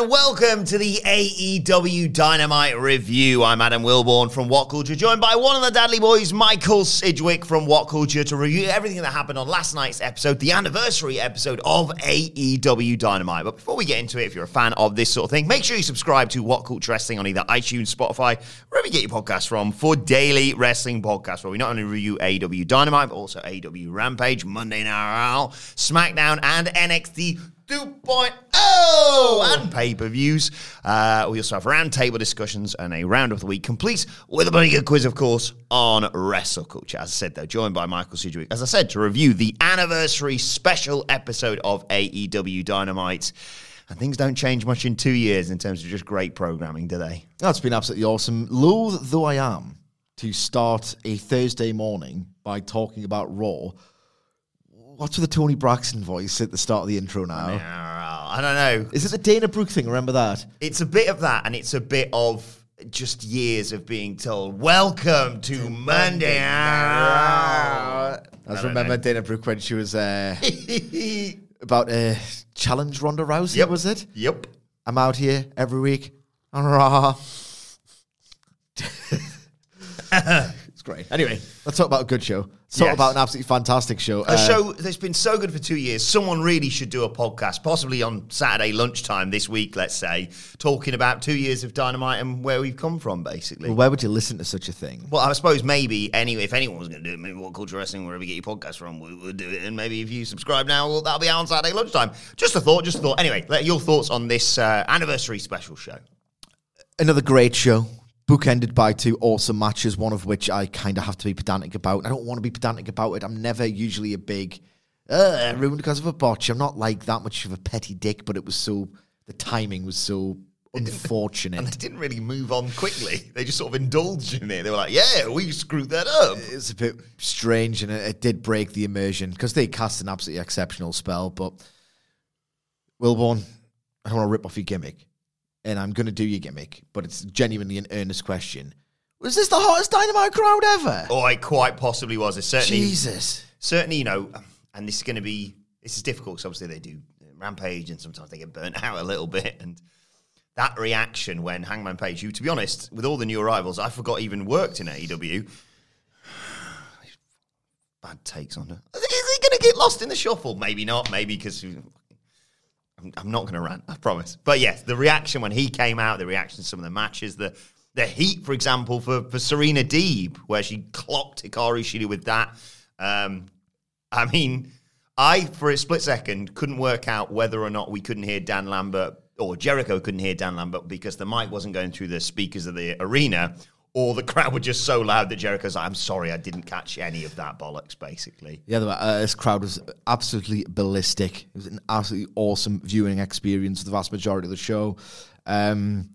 and welcome to the AEW Dynamite review. I'm Adam Wilborn from What Culture, joined by one of the Dudley boys, Michael Sidgwick from What Culture, to review everything that happened on last night's episode, the anniversary episode of AEW Dynamite. But before we get into it, if you're a fan of this sort of thing, make sure you subscribe to What Culture Wrestling on either iTunes, Spotify, wherever you get your podcasts from, for daily wrestling podcasts where we not only review AEW Dynamite, but also AEW Rampage, Monday Night Raw, SmackDown, and NXT 2.0 and pay-per-views. Uh, we also have roundtable discussions and a round of the week complete with a bloody good quiz, of course, on wrestle culture. As I said, though, joined by Michael Sidgwick, as I said, to review the anniversary special episode of AEW Dynamite. And things don't change much in two years in terms of just great programming, do they? That's been absolutely awesome. Loath though I am to start a Thursday morning by talking about Raw. What's with the Toni Braxton voice at the start of the intro now? I don't know. Is it the Dana Brooke thing? Remember that? It's a bit of that, and it's a bit of just years of being told, "Welcome to Monday." I just remember Dana Brooke when she was uh, about uh, challenge Ronda Rousey. Yep. Was it? Yep. I'm out here every week on Raw. it's great. Anyway, let's talk about a good show. Talk Yes. about an absolutely fantastic show. A show that's been so good for two years. Someone really should do a podcast, possibly on Saturday lunchtime this week, let's say, talking about two years of Dynamite and where we've come from, basically. Well, Well, where would you listen to such a thing? Well, I suppose maybe anyway, if anyone was going to do it, maybe what culture wrestling, wherever you get your podcast from, we would do it. And maybe if you subscribe now, well, that'll be out on Saturday lunchtime. Just a thought, just a thought. Anyway, your thoughts on this uh, anniversary special show. Another great show. Bookended by two awesome matches, one of which I kind of have to be pedantic about. I don't want to be pedantic about it. I'm never usually a big, uh, ruined because of a botch. I'm not like that much of a petty dick, but it was so, the timing was so unfortunate. And they didn't really move on quickly. They just sort of indulged in it. They were like, yeah, we screwed that up. it's a bit strange and it, it did break the immersion because they cast an absolutely exceptional spell. But Wilborn, I don't want to rip off your gimmick, and I'm going to do your gimmick, but it's genuinely an earnest question. Was this the hottest dynamite crowd ever? Oh, it quite possibly was. It certainly, Jesus. certainly, you know, and this is going to be this is difficult because obviously they do rampage and sometimes they get burnt out a little bit and that reaction when Hangman Page, who to be honest, with all the new arrivals, I forgot even worked in AEW. Bad takes on her. Is he going to get lost in the shuffle? Maybe not. Maybe because I'm, I'm not going to rant. I promise. But yes, the reaction when he came out, the reaction to some of the matches, the the heat, for example, for, for Serena Deeb, where she clocked Hikaru Shida with that. Um, I mean, I, for a split second, couldn't work out whether or not we couldn't hear Dan Lambert or Jericho couldn't hear Dan Lambert because the mic wasn't going through the speakers of the arena, or the crowd were just so loud that Jericho's like, I'm sorry, I didn't catch any of that bollocks, basically. Yeah, the, uh, this crowd was absolutely ballistic. It was an absolutely awesome viewing experience for the vast majority of the show. Um,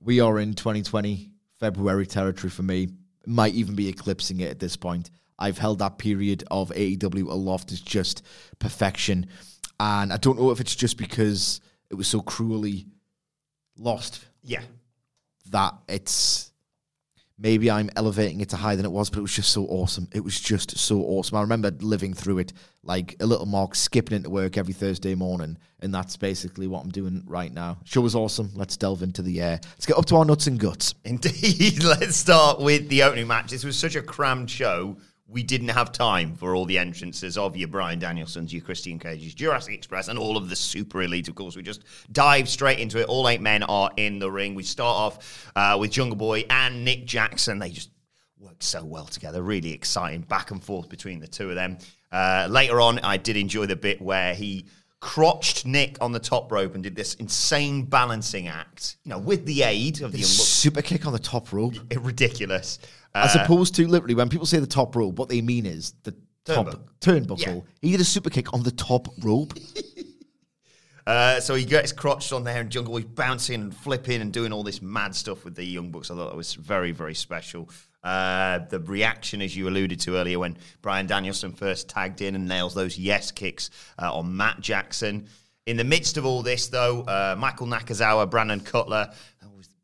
we are in 2020 February territory for me. Might even be eclipsing it at this point. I've held that period of AEW aloft as just perfection. And I don't know if it's just because it was so cruelly lost Yeah. that it's maybe I'm elevating it to higher than it was, but it was just so awesome. It was just so awesome. I remember living through it like a little mark, skipping into work every Thursday morning, and that's basically what I'm doing right now. Show was awesome. Let's delve into the air. Let's get up to our nuts and guts. Indeed. Let's start with the opening match. This was such a crammed show. We didn't have time for all the entrances of your Bryan Danielsons, your Christian Cages, Jurassic Express, and all of the super elite. Of course, we just dive straight into it. All eight men are in the ring. We start off uh, with Jungle Boy and Nick Jackson. They just work so well together. Really exciting back and forth between the two of them. Uh, later on, I did enjoy the bit where he crotched Nick on the top rope and did this insane balancing act, you know, with the aid of the bucks. Super kick on the top rope. Ridiculous. As Uh, opposed to literally when people say the top rope, what they mean is the top Turnbuckle. turnbuckle. He did a super kick on the top rope. Uh, so he gets crotched on there, and Jungle Boy's bouncing and flipping and doing all this mad stuff with the Young Bucks. I thought that was very, very special. Uh, the reaction, as you alluded to earlier, when Bryan Danielson first tagged in and nails those yes kicks uh, on Matt Jackson. In the midst of all this, though, uh, Michael Nakazawa, Brandon Cutler,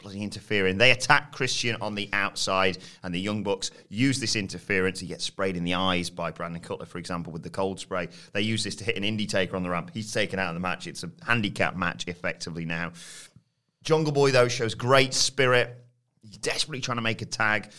bloody interfering. They attack Christian on the outside, and the Young Bucks use this interference. He gets sprayed in the eyes by Brandon Cutler, for example, with the cold spray. They use this to hit an Indytaker on the ramp. He's taken out of the match. It's a handicap match, effectively, now. Jungle Boy, though, shows great spirit. He's desperately trying to make a tag.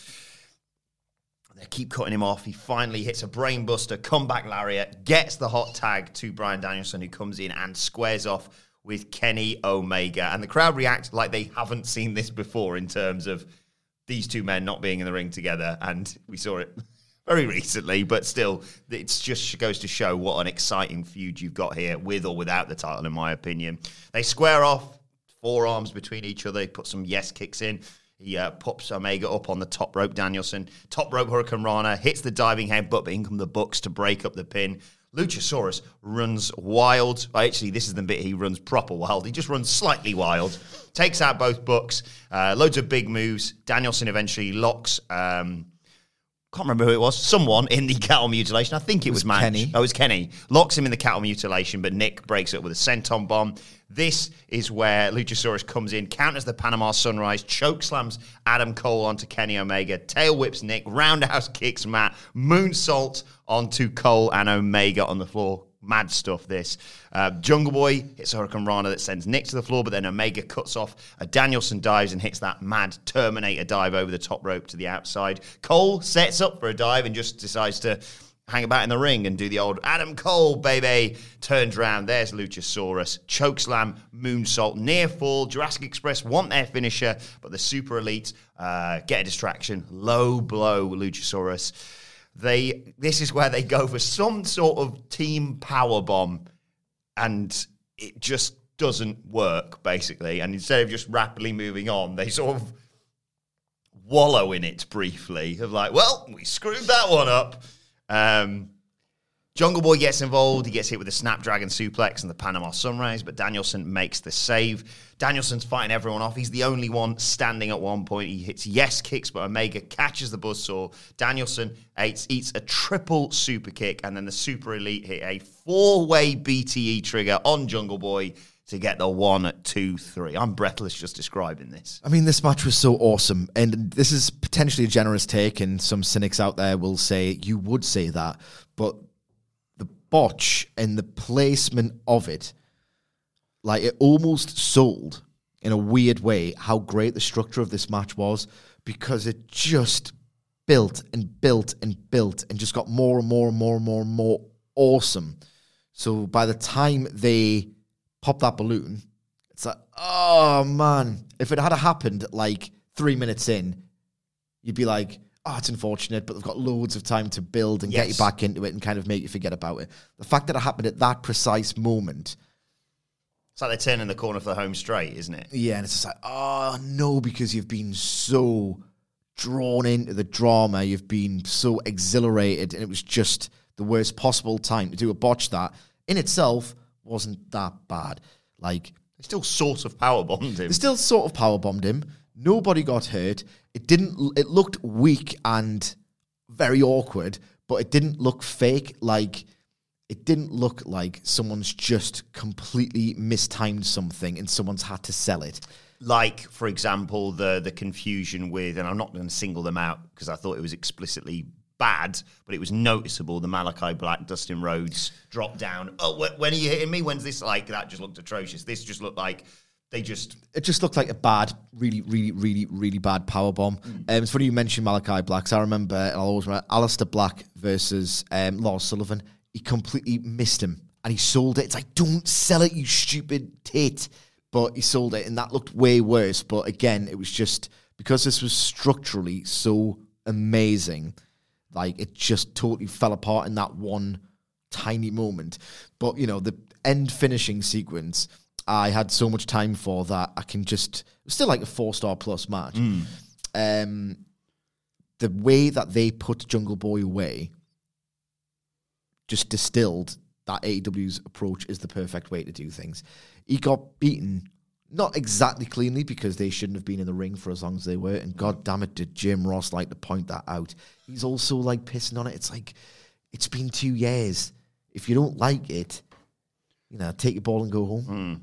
They keep cutting him off. He finally hits a brainbuster, comeback lariat, gets the hot tag to Bryan Danielson, who comes in and squares off with Kenny Omega. And the crowd react like they haven't seen this before in terms of these two men not being in the ring together. And we saw it very recently, but still, it just goes to show what an exciting feud you've got here, with or without the title, in my opinion. They square off, forearms between each other, put some yes kicks in. He uh, pops Omega up on the top rope, Danielson. Top rope hurricanrana hits the diving headbutt, but in come the Bucks to break up the pin. Luchasaurus runs wild. Actually, this is the bit he runs proper wild. He just runs slightly wild. Takes out both Bucks. Uh, loads of big moves. Danielson eventually locks. Um, can't remember who it was. Someone in the cattle mutilation. I think it, was, was Kenny. Oh, it was Kenny. Locks him in the cattle mutilation, but Nick breaks it with a senton bomb. This is where Luchasaurus comes in, counters the Panama Sunrise, choke slams Adam Cole onto Kenny Omega, tail whips Nick, roundhouse kicks Matt, moonsault onto Cole and Omega on the floor. Mad stuff, this. Uh, Jungle Boy hits hurricanrana that sends Nick to the floor, but then Omega cuts off. A Danielson dives and hits that mad Terminator dive over the top rope to the outside. Cole sets up for a dive and just decides to hang about in the ring and do the old Adam Cole, baby. Turns around, there's Luchasaurus. Chokeslam, moonsault, near fall. Jurassic Express want their finisher, but the Super Elite uh, get a distraction. Low blow, Luchasaurus. They this is where they go for some sort of team power bomb, and it just doesn't work basically. And instead of just rapidly moving on, they sort of wallow in it briefly. Of like, well, we screwed that one up. Um, Jungle Boy gets involved. He gets hit with a Snapdragon suplex and the Panama Sunrise, but Danielson makes the save. Danielson's fighting everyone off. He's the only one standing at one point. He hits yes kicks, but Omega catches the buzzsaw. Danielson eats, eats a triple super kick, and then the Super Elite hit a four way BTE trigger on Jungle Boy to get the one, two, three. I'm breathless just describing this. I mean, this match was so awesome, and this is potentially a generous take, and some cynics out there will say you would say that, botch and the placement of it, like it almost sold in a weird way how great the structure of this match was because it just built and built and built and just got more and more and more and more and more awesome. So by the time they pop that balloon, it's like, oh man, if it had happened like three minutes in, you'd be like, oh, it's unfortunate, but they've got loads of time to build and get you back into it and kind of make you forget about it. The fact that it happened at that precise moment, It's like they're turning the corner for the home straight, isn't it? yeah, and it's just like, oh no, because you've been so drawn into the drama, you've been so exhilarated, and it was just the worst possible time to do a botch that in itself wasn't that bad. Like They still sort of power bombed him. They still sort of power bombed him. Nobody got hurt. It didn't. It looked weak and very awkward, but it didn't look fake. Like it didn't look like someone's just completely mistimed something and someone's had to sell it. like for example the the confusion with and i'm not going to single them out because i thought it was explicitly bad but it was noticeable the malachi black dustin rhodes drop down oh wh- when are you hitting me when's this like that just looked atrocious this just looked like they just It just looked like a bad, really, really, really, really bad power bomb. Um, it's funny you mentioned Malachi Black. 'cause I remember, and I'll always remember, Aleister Black versus um, Lars Sullivan. He completely missed him, and he sold it. It's like, don't sell it, you stupid tit. But he sold it, and that looked way worse. But again, it was just because this was structurally so amazing, like it just totally fell apart in that one tiny moment. But you know, the end finishing sequence, I had so much time for that I can just still like a four star plus match. Hmm. Um, the way that they put Jungle Boy away just distilled that AEW's approach is the perfect way to do things. He got beaten, not exactly cleanly because they shouldn't have been in the ring for as long as they were. And god hmm. damn it, did Jim Ross like to point that out. He's also like pissing on it. It's like, it's been two years. If you don't like it, you know, take your ball and go home. Hmm.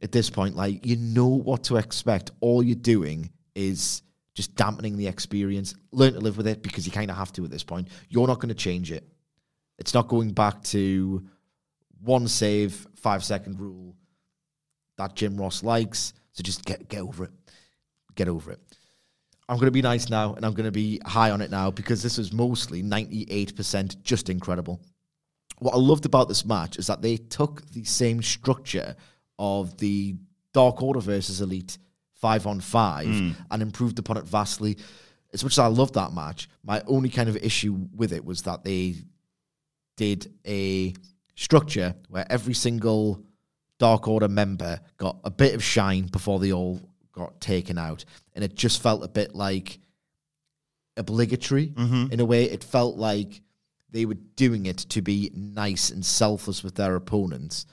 At this point, like, you know what to expect. All you're doing is just dampening the experience. Learn to live with it because you kind of have to at this point. You're not going to change it. It's not going back to one save, five second rule that Jim Ross likes. So just get get over it. Get over it. I'm going to be nice now, and I'm going to be high on it now because this was mostly 98% just incredible. What I loved about this match is that they took the same structure of the Dark Order versus Elite five on five hmm. and improved upon it vastly. As much as I loved that match, my only kind of issue with it was that they did a structure where every single Dark Order member got a bit of shine before they all got taken out. And it just felt a bit like obligatory mm-hmm. in a way. It felt like they were doing it to be nice and selfless with their opponents.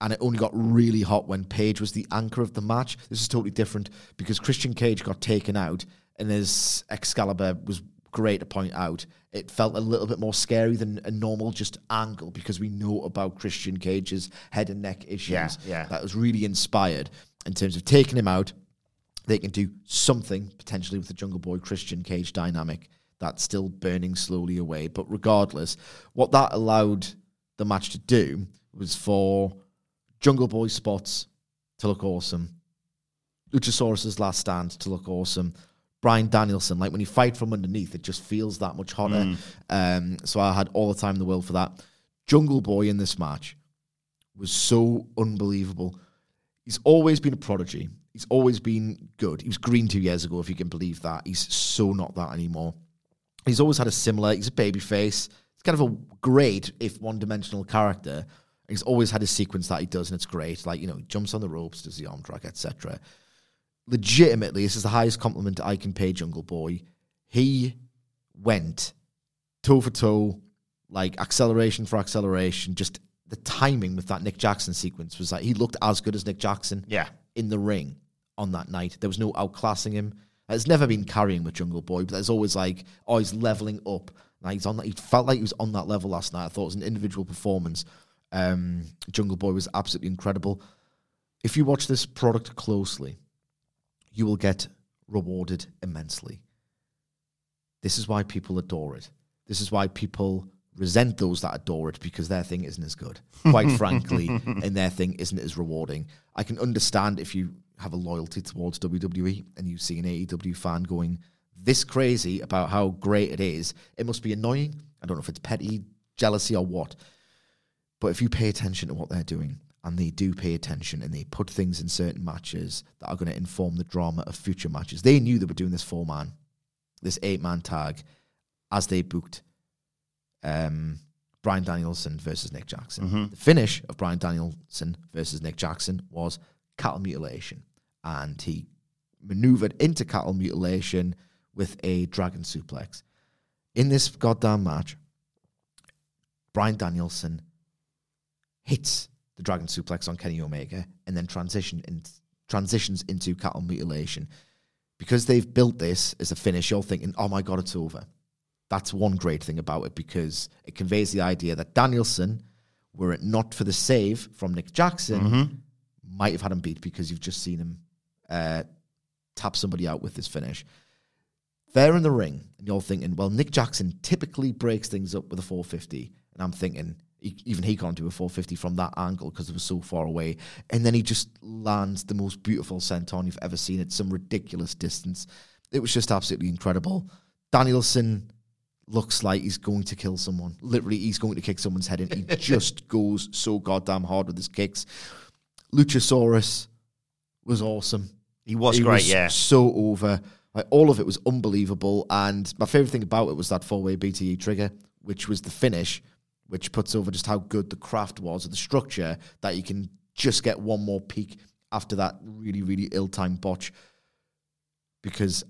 And it only got really hot when Page was the anchor of the match. This is totally different because Christian Cage got taken out, and as Excalibur was great to point out, it felt a little bit more scary than a normal just angle because we know about Christian Cage's head and neck issues. Yeah, yeah. That was really inspired in terms of taking him out. They can do something potentially with the Jungle Boy Christian Cage dynamic that's still burning slowly away. But regardless, what that allowed the match to do was for Jungle Boy spots to look awesome, Luchasaurus's last stand to look awesome. Bryan Danielson, like when you fight from underneath, it just feels that much hotter. Um, so I had all the time in the world for that. Jungle Boy in this match was so unbelievable. He's always been a prodigy. He's always been good. He was green two years ago, if you can believe that. He's so not that anymore. He's always had a similar. He's a baby face. He's kind of a great, if one-dimensional character. He's always had a sequence that he does, and it's great. Like you know, he jumps on the ropes, does the arm drag, etc. Legitimately, this is the highest compliment I can pay Jungle Boy. He went toe for toe, like acceleration for acceleration. Just the timing with that Nick Jackson sequence was like he looked as good as Nick Jackson Yeah. in the ring on that night. There was no outclassing him. There's never been carrying with Jungle Boy, but there's always like, oh, he's leveling up. Like he's on that. He felt like he was on that level last night. I thought it was an individual performance. Um, Jungle Boy was absolutely incredible. If you watch this product closely, you will get rewarded immensely. This is why people adore it. This is why people resent those that adore it because their thing isn't as good, quite frankly, and their thing isn't as rewarding. I can understand if you have a loyalty towards WWE and you see an AEW fan going this crazy about how great it is. It must be annoying. I don't know if it's petty, jealousy, or what. But if you pay attention to what they're doing, and they do pay attention and they put things in certain matches that are going to inform the drama of future matches, they knew they were doing this four man, this eight man tag, as they booked um, Bryan Danielson versus Nick Jackson. The finish of Bryan Danielson versus Nick Jackson was cattle mutilation, and he maneuvered into cattle mutilation with a dragon suplex. In this goddamn match, Bryan Danielson hits the dragon suplex on Kenny Omega and then transition in, transitions into cattle mutilation. Because they've built this as a finish, you're thinking, oh my God, it's over. That's one great thing about it because it conveys the idea that Danielson were it not for the save from Nick Jackson, might have had him beat because you've just seen him uh, tap somebody out with his finish. They're in the ring, and you're thinking, well, Nick Jackson typically breaks things up with a 450. And I'm thinking, he, even he can't do a 450 from that angle because it was so far away. And then he just lands the most beautiful senton you've ever seen at some ridiculous distance. It was just absolutely incredible. Danielson looks like he's going to kill someone. Literally, he's going to kick someone's head in. He just goes so goddamn hard with his kicks. Luchasaurus was awesome. He was great, was yeah. So over. Like, all of it was unbelievable. And my favorite thing about it was that four way BTE trigger, which was the finish, which puts over just how good the craft was of the structure that you can just get one more peak after that really, really ill timed botch. Because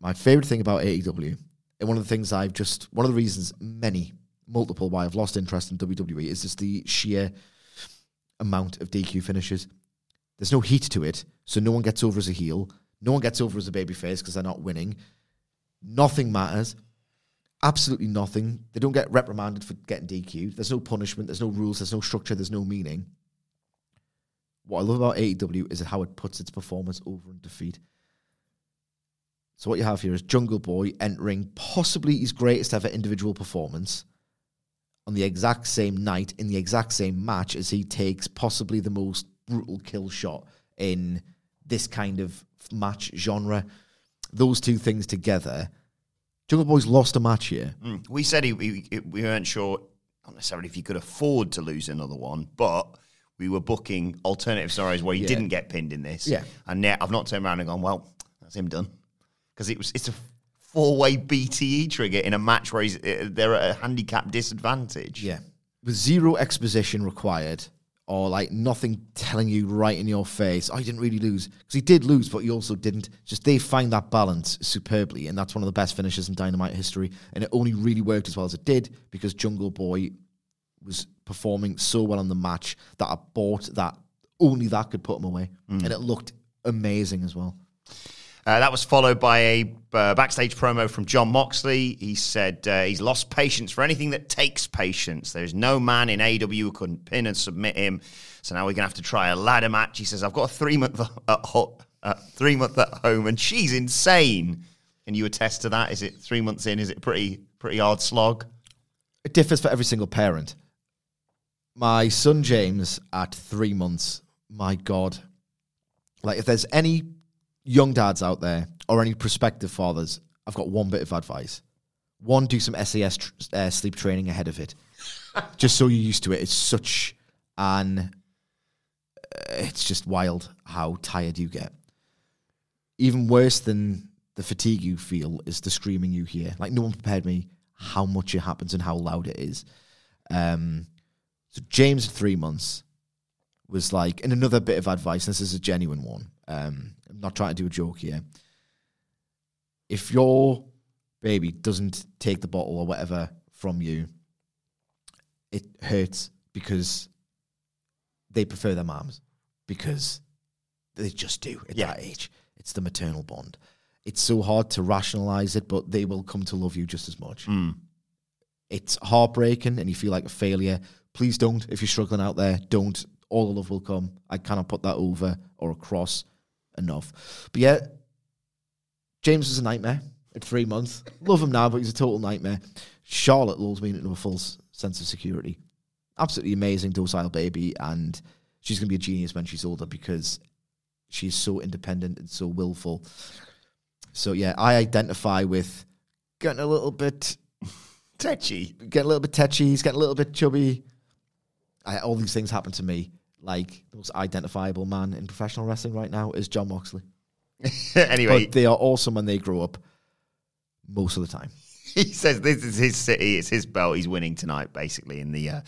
my favorite thing about AEW, and one of the things I've just, one of the reasons, many, multiple, why I've lost interest in WWE is just the sheer amount of DQ finishes. There's no heat to it, so no one gets over as a heel. No one gets over as a babyface because they're not winning. Nothing matters. Absolutely nothing. They don't get reprimanded for getting DQ'd. There's no punishment. There's no rules. There's no structure. There's no meaning. What I love about AEW is how it puts its performance over in defeat. So what you have here is Jungle Boy entering possibly his greatest ever individual performance on the exact same night in the exact same match as he takes possibly the most brutal kill shot in this kind of match genre. Those two things together, Jungle Boy's lost a match here. Mm. We said he, we, we weren't sure, not necessarily if he could afford to lose another one, but we were booking alternative scenarios where he Yeah. didn't get pinned in this. Yeah. And now I've not turned around and gone, well, that's him done. Because it was it's a four way BTE trigger in a match where he's, uh, they're at a handicap disadvantage. Yeah. With zero exposition required, or like nothing telling you right in your face, oh, he didn't really lose. Because he did lose, but he also didn't. Just they find that balance superbly, and that's one of the best finishes in Dynamite history. And it only really worked as well as it did because Jungle Boy was performing so well on the match that I bought that only that could put him away. Mm. And it looked amazing as well. Uh, that was followed by a uh, backstage promo from Jon Moxley. He said uh, he's lost patience for anything that takes patience. There's no man in AW who couldn't pin and submit him. So now we're gonna have to try a ladder match. He says, "I've got a three month at ho- three month at home, and she's insane." Can you attest to that? Is it three months in? Is it pretty pretty hard slog? it differs for every single parent. My son James at three months, my God. Like, if there's any young dads out there or any prospective fathers, I've got one bit of advice. One, do some SAS tr- uh, sleep training ahead of it, just so you're used to it. It's such an. uh, It's just wild how tired you get. Even worse than the fatigue you feel is the screaming you hear. Like no one prepared me how much it happens and how loud it is. Um, so James three months was like, and another bit of advice. This is a genuine one. Um, I'm not trying to do a joke here. If your baby doesn't take the bottle or whatever from you, it hurts because they prefer their moms because they just do at Yeah. that age. It's the maternal bond. It's so hard to rationalize it, but they will come to love you just as much. Hmm. It's heartbreaking and you feel like a failure. Please don't. If you're struggling out there, don't. All the love will come. I cannot put that over or across enough. But yeah, James was a nightmare at three months. Love him now, but he's a total nightmare. Charlotte lulls me into a false sense of security. Absolutely amazing, docile baby, and she's going to be a genius when she's older because she's so independent and so willful. So yeah, I identify with getting a little bit, Tetchy. getting a little bit tetchy, he's getting a little bit chubby. I, all these things happen to me. Like the most identifiable man in professional wrestling right now is Jon Moxley. anyway, But they are awesome when they grow up. Most of the time. he says this is his city, it's his belt. He's winning tonight, basically, in the uh,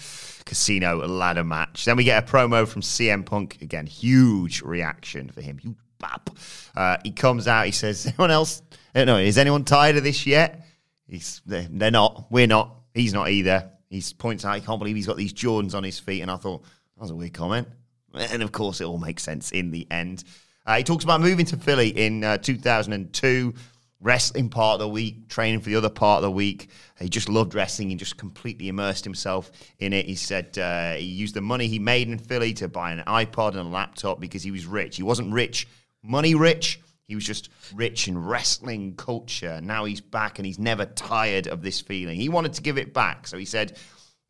casino ladder match. Then we get a promo from CM Punk. Again, huge reaction for him. Huge bap. Uh, he comes out, he says, Anyone else? uh, No, is anyone tired of this yet? He's, they're, they're not. We're not. He's not either. He points out he can't believe he's got these Jordans on his feet. And I thought, that was a weird comment. And of course, it all makes sense in the end. Uh, he talks about moving to Philly in uh, 2002 wrestling part of the week, training for the other part of the week. He just loved wrestling and just completely immersed himself in it. He said uh, he used the money he made in Philly to buy an iPod and a laptop because he was rich. He wasn't rich, money rich. He was just rich in wrestling culture. Now he's back and he's never tired of this feeling. He wanted to give it back. So he said,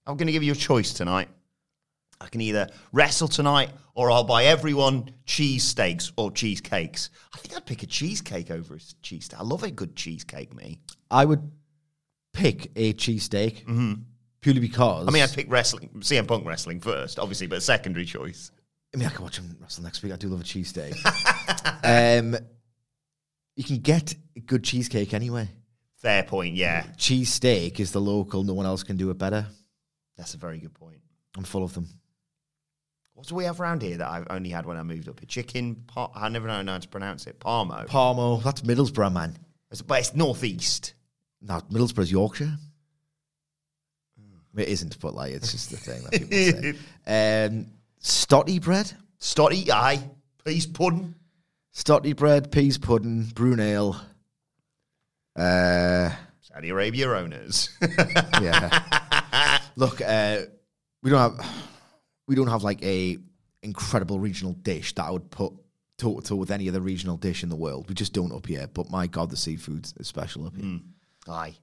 I'm going to give you a choice tonight. I can either wrestle tonight or I'll buy everyone cheesesteaks or cheesecakes. I think I'd pick a cheesecake over a cheesesteak. I love a good cheesecake, me. I would pick a cheesesteak purely because. I mean, I'd pick wrestling, CM Punk wrestling first, obviously, but a secondary choice. I mean, I can watch him wrestle next week. I do love a cheesesteak. um, you can get a good cheesecake anyway. Fair point, yeah. Cheesesteak is the local. No one else can do it better. That's a very good point. I'm full of them. What do we have around here that I've only had when I moved up here? Chicken, par- I never know how to pronounce it. Parmo. Parmo, that's Middlesbrough, man. It's- but it's northeast. No, Middlesbrough's Yorkshire. It isn't, but like it's just the thing that people say. Um, stotty bread, Stotty, aye. Peas pudding. stotty bread, peas pudding, brunale. Uh, Saudi Arabia owners. yeah. Look, uh, we don't have we don't have like a incredible regional dish that I would put toe to toe with any other regional dish in the world. We just don't up here. But my God, the seafood is special up here. Mm. Aye.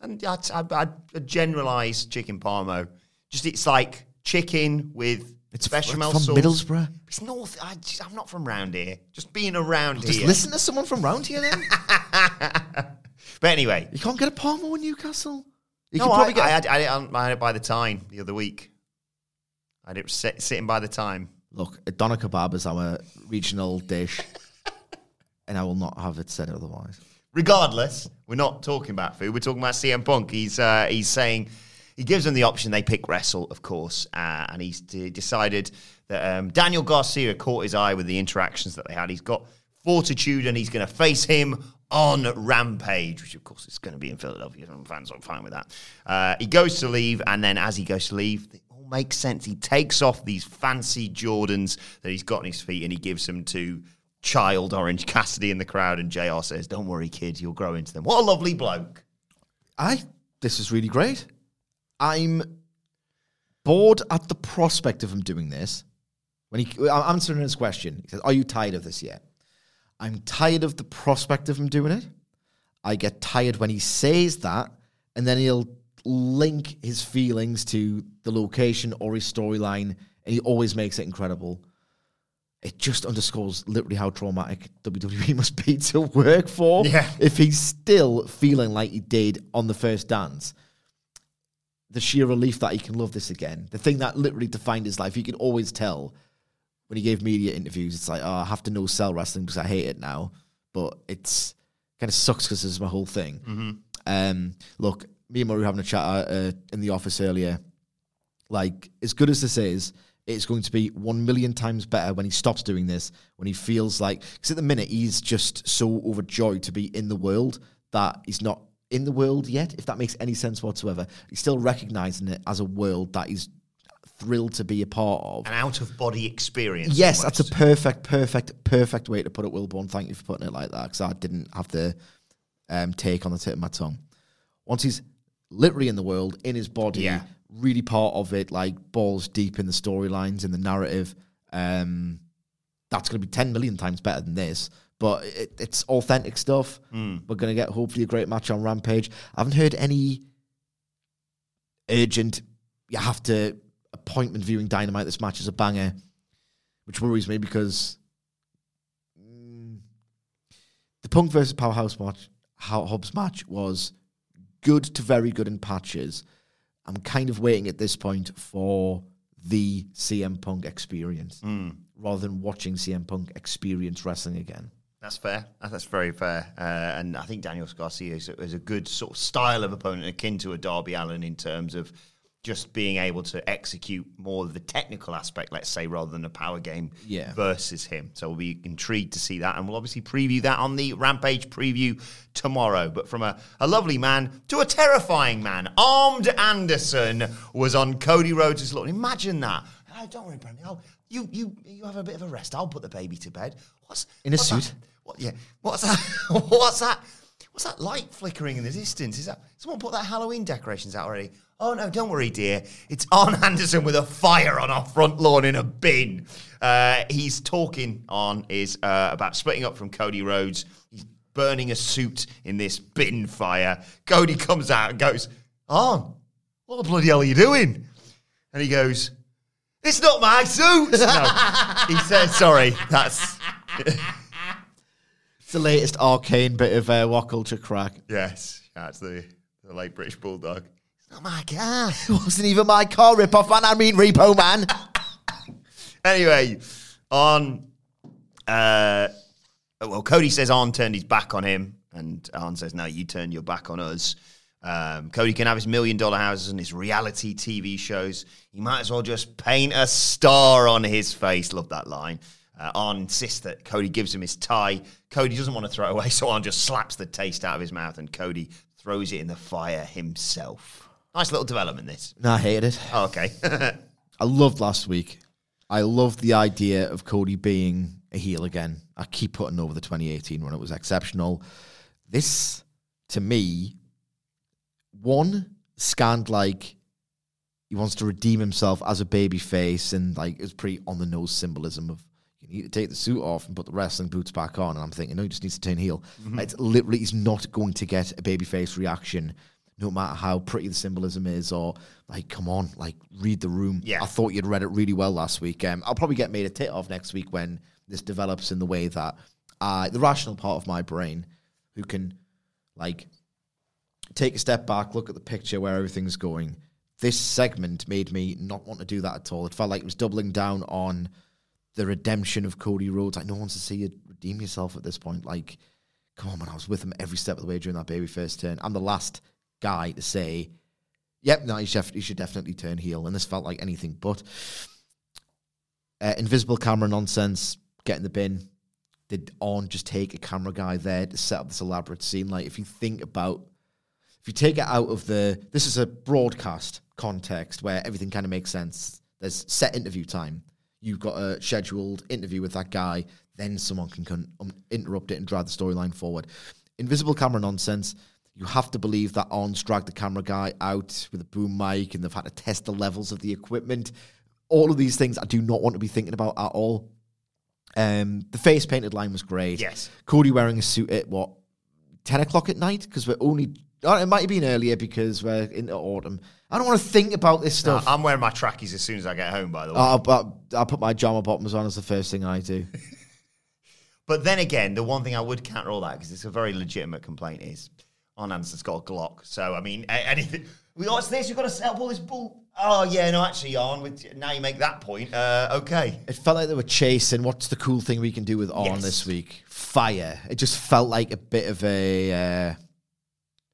And I'd, I'd, I'd generalise chicken parmo. Just it's like chicken with It's bechamel from sauce. Middlesbrough. It's north. I I'm not from round here. Just being around Just here. Just listen to someone from round here then. But anyway, you can't get a Parmo in Newcastle. You no, can I, probably get I, had, I, had it on- I had it by the time the other week. Had it sit, sitting by the time. Look, a doner kebab is our regional dish, and I will not have it said otherwise. Regardless, we're not talking about food. We're talking about CM Punk. He's uh, he's saying he gives them the option. They pick wrestle, of course, uh, and he's d- decided that um, Daniel Garcia caught his eye with the interactions that they had. He's got fortitude, and he's going to face him on Rampage, which of course is going to be in Philadelphia. and Fans are fine with that. Uh, he goes to leave, and then as he goes to leave, makes sense. He takes off these fancy Jordans that he's got on his feet, and he gives them to child Orange Cassidy in the crowd, and JR says, Don't worry, kid, you'll grow into them. What a lovely bloke. I this is really great. I'm bored at the prospect of him doing this. When he I'm answering his question, he says, "Are you tired of this yet?" I'm tired of the prospect of him doing it. I get tired when he says that, and then he'll link his feelings to the location or his storyline, and he always makes it incredible. It just underscores literally how traumatic WWE must be to work for. Yeah. If he's still feeling like he did on the first dance, the sheer relief that he can love this again, the thing that literally defined his life, you could always tell when he gave media interviews. It's like, oh, I have to no sell wrestling because I hate it now, but it's kind of sucks because this is my whole thing. Um, look, me and Murray were having a chat uh, in the office earlier. Like, as good as this is, it's going to be one million times better when he stops doing this, when he feels like, because at the minute he's just so overjoyed to be in the world that he's not in the world yet, if that makes any sense whatsoever. He's still recognizing it as a world that he's thrilled to be a part of. An out of body experience. Yes, that's a perfect, perfect, perfect way to put it, Wilborn. Thank you for putting it like that because I didn't have the um, take on the tip of my tongue. Once he's literally in the world, in his body, Yeah. really part of it, like balls deep in the storylines, in the narrative, um, that's going to be 10 million times better than this. But it, it's authentic stuff. We're going to get hopefully a great match on Rampage. I haven't heard any urgent, you have to appointment viewing dynamite. This match is a banger, which worries me because mm, the Punk versus Powerhouse match, Ho- Hobbs match was good to very good in patches. I'm kind of waiting at this point for the CM Punk experience rather than watching CM Punk experience wrestling again. That's fair. That's very fair. Uh, and I think Daniel Garcia is, is a good sort of style of opponent akin to a Darby Allin in terms of just being able to execute more of the technical aspect, let's say, rather than a power game Yeah. versus him. So we'll be intrigued to see that. And we'll obviously preview that on the Rampage preview tomorrow. But from a, a lovely man to a terrifying man, Arn Anderson was on Cody Rhodes' lawn. Imagine that. Oh, don't worry, Brandi. I'll, you, you, you have a bit of a rest. I'll put the baby to bed. What's In a what's suit? that? What? Yeah. What's that? what's that? What's that light flickering in the distance? Is that someone put that Halloween decorations out already? Oh no, don't worry, dear. It's Arn Anderson with a fire on our front lawn in a bin. Uh, he's talking on is uh, about splitting up from Cody Rhodes. He's burning a suit in this bin fire. Cody comes out and goes, Arn, what the bloody hell are you doing? And he goes, It's not my suit. no, he says, Sorry, that's. The latest arcane bit of uh, what culture crack. yes, that's the, the late British Bulldog. It's not my car. It wasn't even my car rip-off, man. I mean repo, man. anyway, on. Uh, well, Cody says Arn turned his back on him, and Arn says, No, you turned your back on us. Um, Cody can have his million dollar houses and his reality TV shows. He might as well just paint a star on his face. Love that line. Uh, Arn insists that Cody gives him his tie. Cody doesn't want to throw it away, so Arn just slaps the taste out of his mouth, and Cody throws it in the fire himself. Nice little development, this. no, I hated it. Oh, okay. I loved last week. I loved the idea of Cody being a heel again. I keep putting over the 2018 run. It was exceptional. This, to me, one scanned like he wants to redeem himself as a baby face and like it's pretty on the nose symbolism of you take the suit off and put the wrestling boots back on. And I'm thinking, no, he just needs to turn heel. It's literally he's not going to get a baby face reaction. No matter how pretty the symbolism is, or like, come on, like, read the room. Yeah. I thought you'd read it really well last week. Um, I'll probably get made a tit of next week when this develops in the way that uh, the rational part of my brain, who can like take a step back, look at the picture where everything's going. This segment made me not want to do that at all. It felt like it was doubling down on the redemption of Cody Rhodes. Like no one wants to see you redeem yourself at this point. Like, come on, man, I was with him every step of the way during that baby first turn. I'm the last guy to say, yep, no, he should, he should definitely turn heel. And this felt like anything but. Uh, invisible camera nonsense, get in the bin. Did Arn just take a camera guy there to set up this elaborate scene? Like, if you think about if you take it out of the this is a broadcast context where everything kind of makes sense there's set interview time you've got a scheduled interview with that guy then someone can con- um, interrupt it and drive the storyline forward. Invisible camera nonsense. You have to believe that Arn's dragged the camera guy out with a boom mic and they've had to test the levels of the equipment. All of these things i do not want to be thinking about at all. Um, the face painted line was great. Yes. cody wearing a suit at what 10 o'clock at night? Because we're only oh, it might have been earlier because we're into autumn i don't want to think about this stuff I'm wearing my trackies as soon as I get home, by the way. I'll, I'll, I'll put my jama bottoms on as the first thing i do But then again, the one thing I would counter all that because it's a very legitimate complaint is Arn Anderson's got a Glock. So I mean, anything. We what's this? You've got to set up all this bull. Oh yeah, no, actually, on with now you make that point. Uh, okay. it felt like they were chasing what's the cool thing we can do with Arn Yes. this week fire it just felt like a bit of a uh,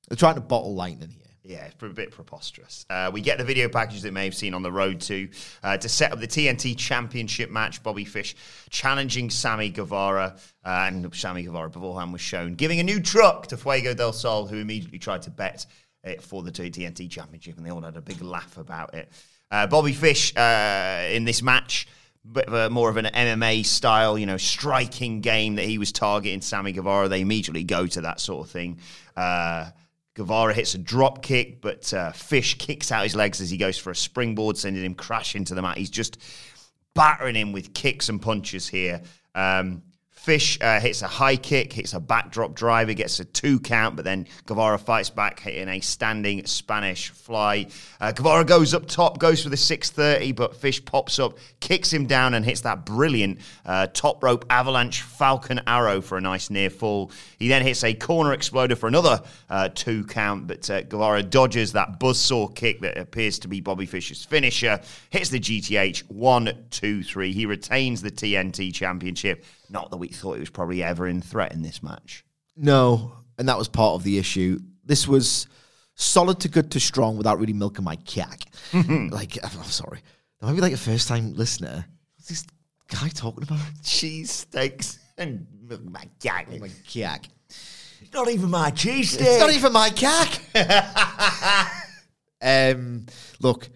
they're trying to bottle lightning Yeah, it's a bit preposterous. Uh, we get the video package that you may have seen on the road to uh, to set up the TNT Championship match. Bobby Fish challenging Sammy Guevara, uh, and Sammy Guevara beforehand was shown giving a new truck to Fuego del Sol, who immediately tried to bet it for the TNT Championship, and they all had a big laugh about it. Uh, Bobby Fish uh, in this match. Bit of a, more of an MMA style, you know, striking game that he was targeting Sammy Guevara. They immediately go to that sort of thing. Uh, Guevara hits a drop kick, but uh, Fish kicks out his legs as he goes for a springboard, sending him crashing to the mat. He's just battering him with kicks and punches here. Um, Fish uh, hits a high kick, hits a backdrop driver, gets a two count, but then Guevara fights back, hitting a standing Spanish fly. Uh, Guevara goes up top, goes for the 630, but Fish pops up, kicks him down, and hits that brilliant uh, top rope avalanche falcon arrow for a nice near fall. He then hits a corner exploder for another uh, two count, but uh, Guevara dodges that buzzsaw kick that appears to be Bobby Fish's finisher, hits the GTH one, two, three. He retains the TNT championship. Not that we thought he was probably ever in threat in this match. No, and that was part of the issue. This was solid to good to strong without really milking my cack. like, I'm sorry. That might be like a first time listener. What's this guy talking about? Cheese steaks and my cack. My cack. Not even my cheese steak. It's not even my cack. um, look,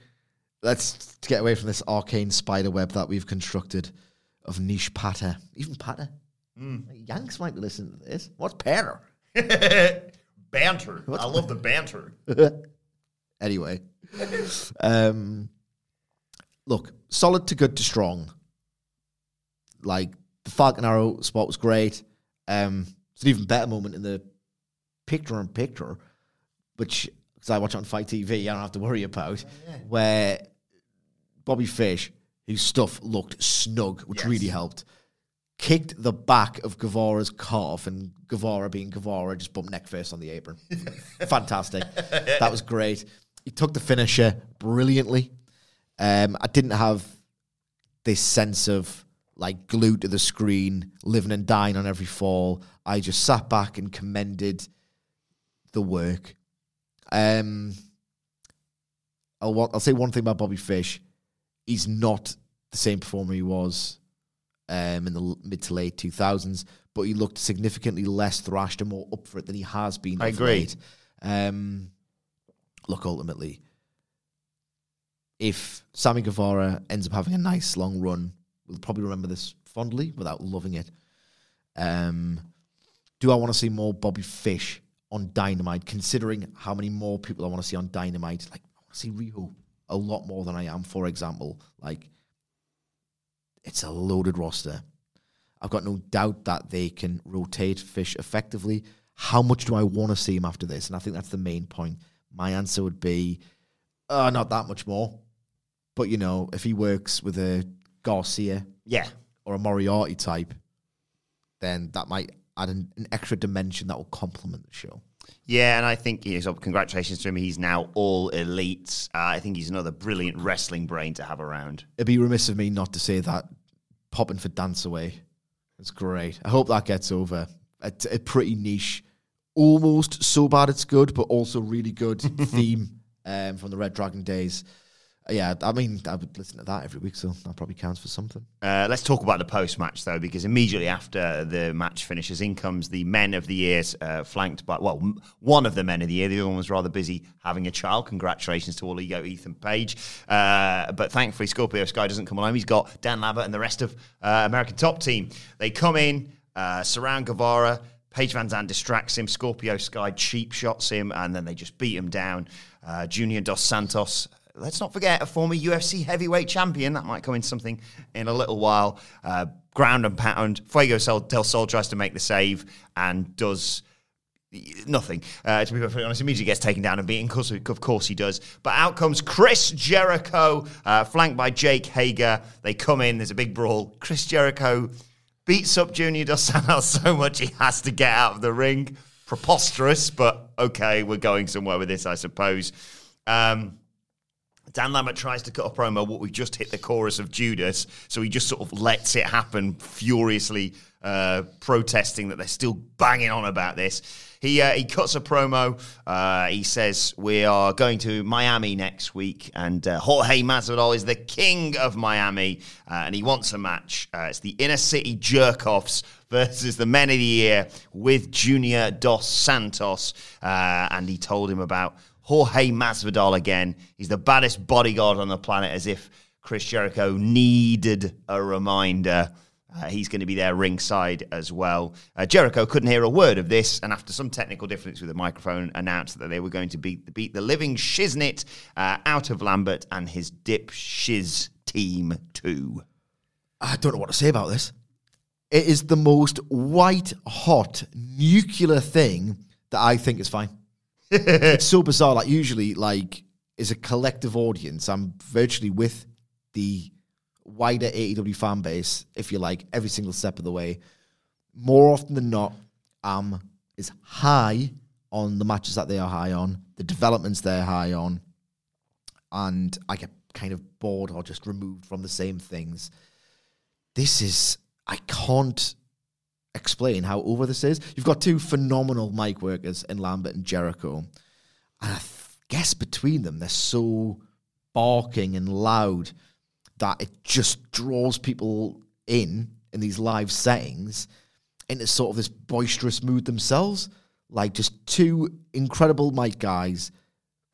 let's get away from this arcane spider web that we've constructed of niche patter. Even patter. Yanks might be listening to this. What's patter? banter. I love the banter. anyway, um, look, solid to good to strong. Like the Falcon Arrow spot was great. Um, it's an even better moment in the picture in picture, which because I watch it on FITE TV, I don't have to worry about, where Bobby Fish, whose stuff looked snug, which Yes. really helped, kicked the back of Guevara's calf, and Guevara, being Guevara, just bumped neck first on the apron. Fantastic. That was great. He took the finisher brilliantly. Um, I didn't have this sense of like glued to the screen, living and dying on every fall. I just sat back and commended the work. Um, I'll I'll say one thing about Bobby Fish. He's not the same performer he was um, in the mid to late two thousands, but he looked significantly less thrashed and more up for it than he has been. I agree. Um, look, ultimately, if Sammy Guevara ends up having a nice long run, we'll probably remember this fondly without loving it. Um, do I want to see more Bobby Fish on Dynamite? Considering how many more people I want to see on Dynamite, like I want to see Riho a lot more than I am. For example, like it's a loaded roster. I've got no doubt that they can rotate Fish effectively. How much do I want to see him after this? And I think that's the main point. My answer would be, uh, not that much more. But you know, if he works with a Garcia Yeah. or a Moriarty type, then that might add an, an extra dimension that will complement the show. Yeah, and I think you know, so congratulations to him. He's now all elite. Uh, I think he's another brilliant wrestling brain to have around. It'd be remiss of me not to say that popping for Dance Away is great. I hope that gets over. It's a pretty niche, almost so bad it's good, but also really good theme um, from the Red Dragon days. Yeah, I mean, I would listen to that every week, so that probably counts for something. Uh, let's talk about the post match, though, because immediately after the match finishes, in comes the men of the year, uh, flanked by, well, m- one of the men of the year. The other one was rather busy having a child. Congratulations to all ego Ethan Page. Uh, but thankfully, Scorpio Sky doesn't come along. He's got Dan Lambert and the rest of uh, American Top Team. They come in, uh, surround Guevara. Paige VanZant distracts him. Scorpio Sky cheap shots him, and then they just beat him down. Uh, Junior Dos Santos let's not forget a former UFC heavyweight champion. That might come in something in a little while. Uh, ground and pound. Fuego del Sol tries to make the save and does nothing. Uh, to be perfectly honest, immediately gets taken down and beaten. Of course he does. But out comes Chris Jericho, uh, flanked by Jake Hager. They come in. There's a big brawl. Chris Jericho beats up Junior Dos Santos so much he has to get out of the ring. Preposterous, but okay, we're going somewhere with this, I suppose. Um, Dan Lambert tries to cut a promo, what we've just hit the chorus of Judas, so he just sort of lets it happen, furiously uh, protesting that they're still banging on about this. He uh, he cuts a promo. Uh, he says we are going to Miami next week, and uh, Jorge Masvidal is the king of Miami, uh, and he wants a match. Uh, it's the inner city jerk offs versus the men of the year with Junior Dos Santos, and he told him about Jorge Masvidal again. He's the baddest bodyguard on the planet, as if Chris Jericho needed a reminder. Uh, he's going to be there ringside as well. Uh, Jericho couldn't hear a word of this, and after some technical difference with the microphone, announced that they were going to beat, beat the living shiznit uh, out of Lambert and his dip shiz team too. I don't know what to say about this. It is the most white hot nuclear thing that I think is fine. It's so bizarre. Like usually, like is a collective audience. I'm virtually with the wider AEW fan base, if you like, every single step of the way. More often than not, um, is high on the matches that they are high on, the developments they're high on, and I get kind of bored or just removed from the same things. This is I can't explain how over this is. You've got two phenomenal mic workers in Lambert and Jericho, and I th- guess between them they're so barking and loud that it just draws people in in these live settings into sort of this boisterous mood themselves. Like just two incredible mic guys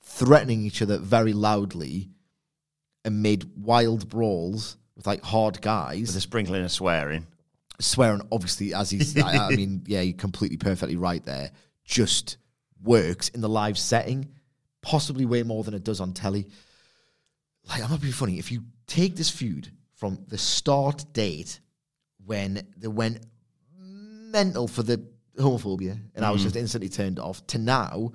threatening each other very loudly amid wild brawls with like hard guys With a sprinkling of swearing. Swearing, obviously, as he's, I, I mean, yeah, you're completely perfectly right there. Just works in the live setting, possibly way more than it does on telly. Like, I'm not being funny. If you take this feud from the start date when they went mental for the homophobia and I was just instantly turned off to now,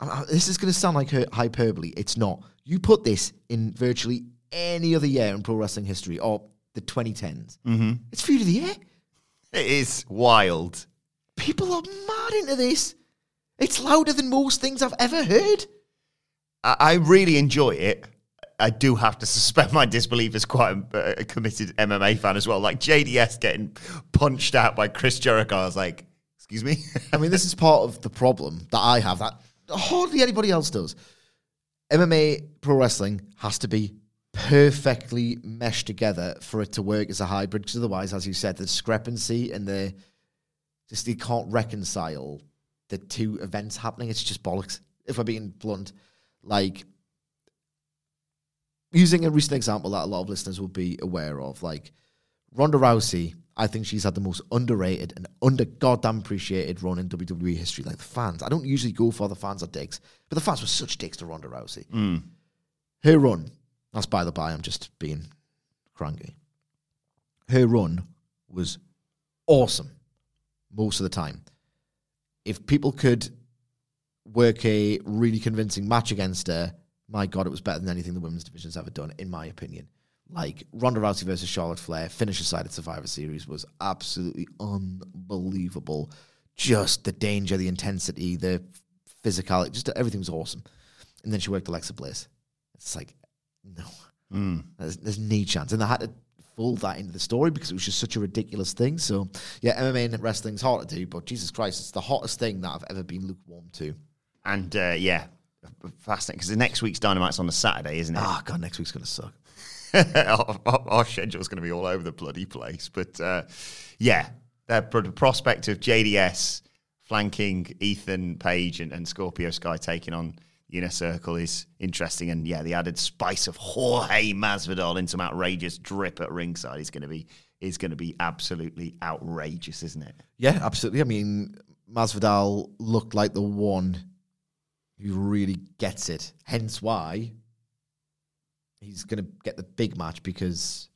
I- I- this is going to sound like hyperbole. It's not. You put this in virtually any other year in pro wrestling history or the 2010s. Mm-hmm. It's feud of the year. It is wild. People are mad into this. It's louder than most things I've ever heard. I, I really enjoy it. I do have to suspend my disbelief as quite a, a committed MMA fan as well. Like JDS getting punched out by Chris Jericho. I was like, excuse me? I mean, this is part of the problem that I have that hardly anybody else does. MMA pro wrestling has to be perfectly meshed together for it to work as a hybrid, because otherwise, as you said, the discrepancy and the just they can't reconcile the two events happening. It's just bollocks. If I'm being blunt, like using a recent example that a lot of listeners will be aware of, like Ronda Rousey, I think she's had the most underrated and under goddamn appreciated run in WWE history. Like the fans, I don't usually go for the fans are dicks, but the fans were such dicks to Ronda Rousey. Mm. Her run, that's by the by, I'm just being cranky. Her run was awesome most of the time. If people could work a really convincing match against her, my God, it was better than anything the women's division's ever done, in my opinion. Like Ronda Rousey versus Charlotte Flair, finish aside at Survivor Series was absolutely unbelievable. Just the danger, the intensity, the physicality, just everything was awesome. And then she worked Alexa Bliss. It's like, no, there's, there's no chance. And I had to fold that into the story because it was just such a ridiculous thing. So, yeah, MMA and wrestling's hard to do, but Jesus Christ, it's the hottest thing that I've ever been lukewarm to. and uh, yeah, fascinating because the next week's Dynamite's on the Saturday, isn't it? Ah, God, next week's going to suck. our, our, our schedule's going to be all over the bloody place. But uh, yeah, the prospect of JDS flanking Ethan Page and, and Scorpio Sky taking on Inner Circle is interesting. And yeah, the added spice of Jorge Masvidal in some outrageous drip at ringside is going to be is going to be absolutely outrageous, isn't it? Yeah, absolutely. I mean, Masvidal looked like the one who really gets it. Hence why he's going to get the big match because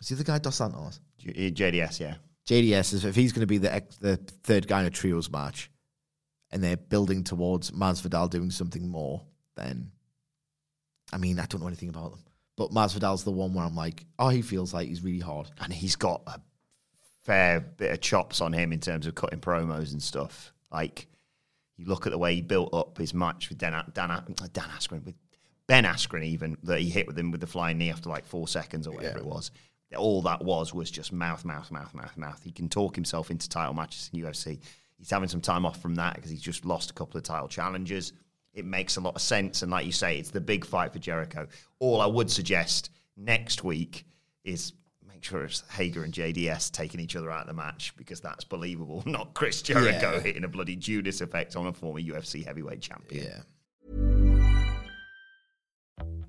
is he the guy Dos Santos? J- uh, JDS, yeah. JDS is if he's going to be the ex, the third guy in a trios match, and they're building towards Masvidal doing something more, then I mean I don't know anything about them, but Masvidal's the one where I'm like, oh, he feels like he's really hard. and he's got a fair bit of chops on him in terms of cutting promos and stuff. Like you look at the way he built up his match with Dan, Dan, Dan Askren, with Ben Askren, even that he hit with him with the flying knee after like four seconds or whatever it was. All that was was just mouth, mouth, mouth, mouth, mouth. He can talk himself into title matches in UFC. He's having some time off from that because he's just lost a couple of title challenges. It makes a lot of sense, and like you say, it's the big fight for Jericho. All I would suggest next week is make sure it's Hager and JDS taking each other out of the match because that's believable, not Chris Jericho Yeah. hitting a bloody Judas effect on a former UFC heavyweight champion. Yeah.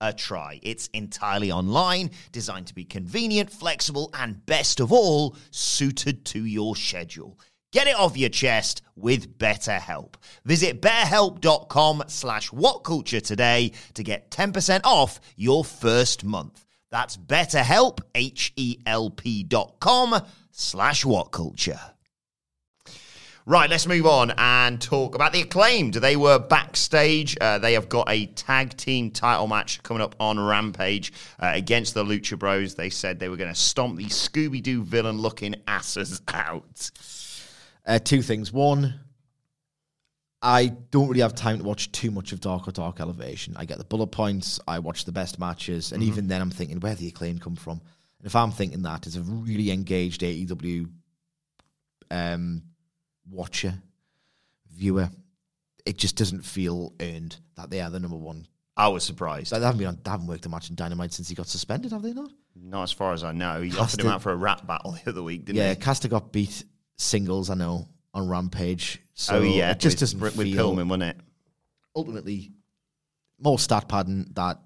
a try. It's entirely online, designed to be convenient, flexible, and best of all, suited to your schedule. Get it off your chest with BetterHelp. Visit betterhelp.com slash whatculture today to get 10% off your first month. That's betterhelp, H-E-L-P dot com slash whatculture. Right, let's move on and talk about the acclaimed. They were backstage. Uh, they have got a tag team title match coming up on Rampage uh, against the Lucha Bros. They said they were going to stomp these Scooby Doo villain looking asses out. Uh, two things. One, I don't really have time to watch too much of Dark or Dark Elevation. I get the bullet points. I watch the best matches, and even then, I'm thinking where the acclaim come from. And if I'm thinking that it's a really engaged AEW um, watcher, viewer, it just doesn't feel earned that they are the number one. I was surprised. They haven't been on, they haven't worked a match in Dynamite since he got suspended, have they not? Not as far as I know. He Has offered him out for a rap battle the other week, didn't yeah, he? Caster got beat singles, I know, on Rampage. So oh, yeah. it just with, doesn't with feel Pillman, wasn't it? ultimately more stat pattern that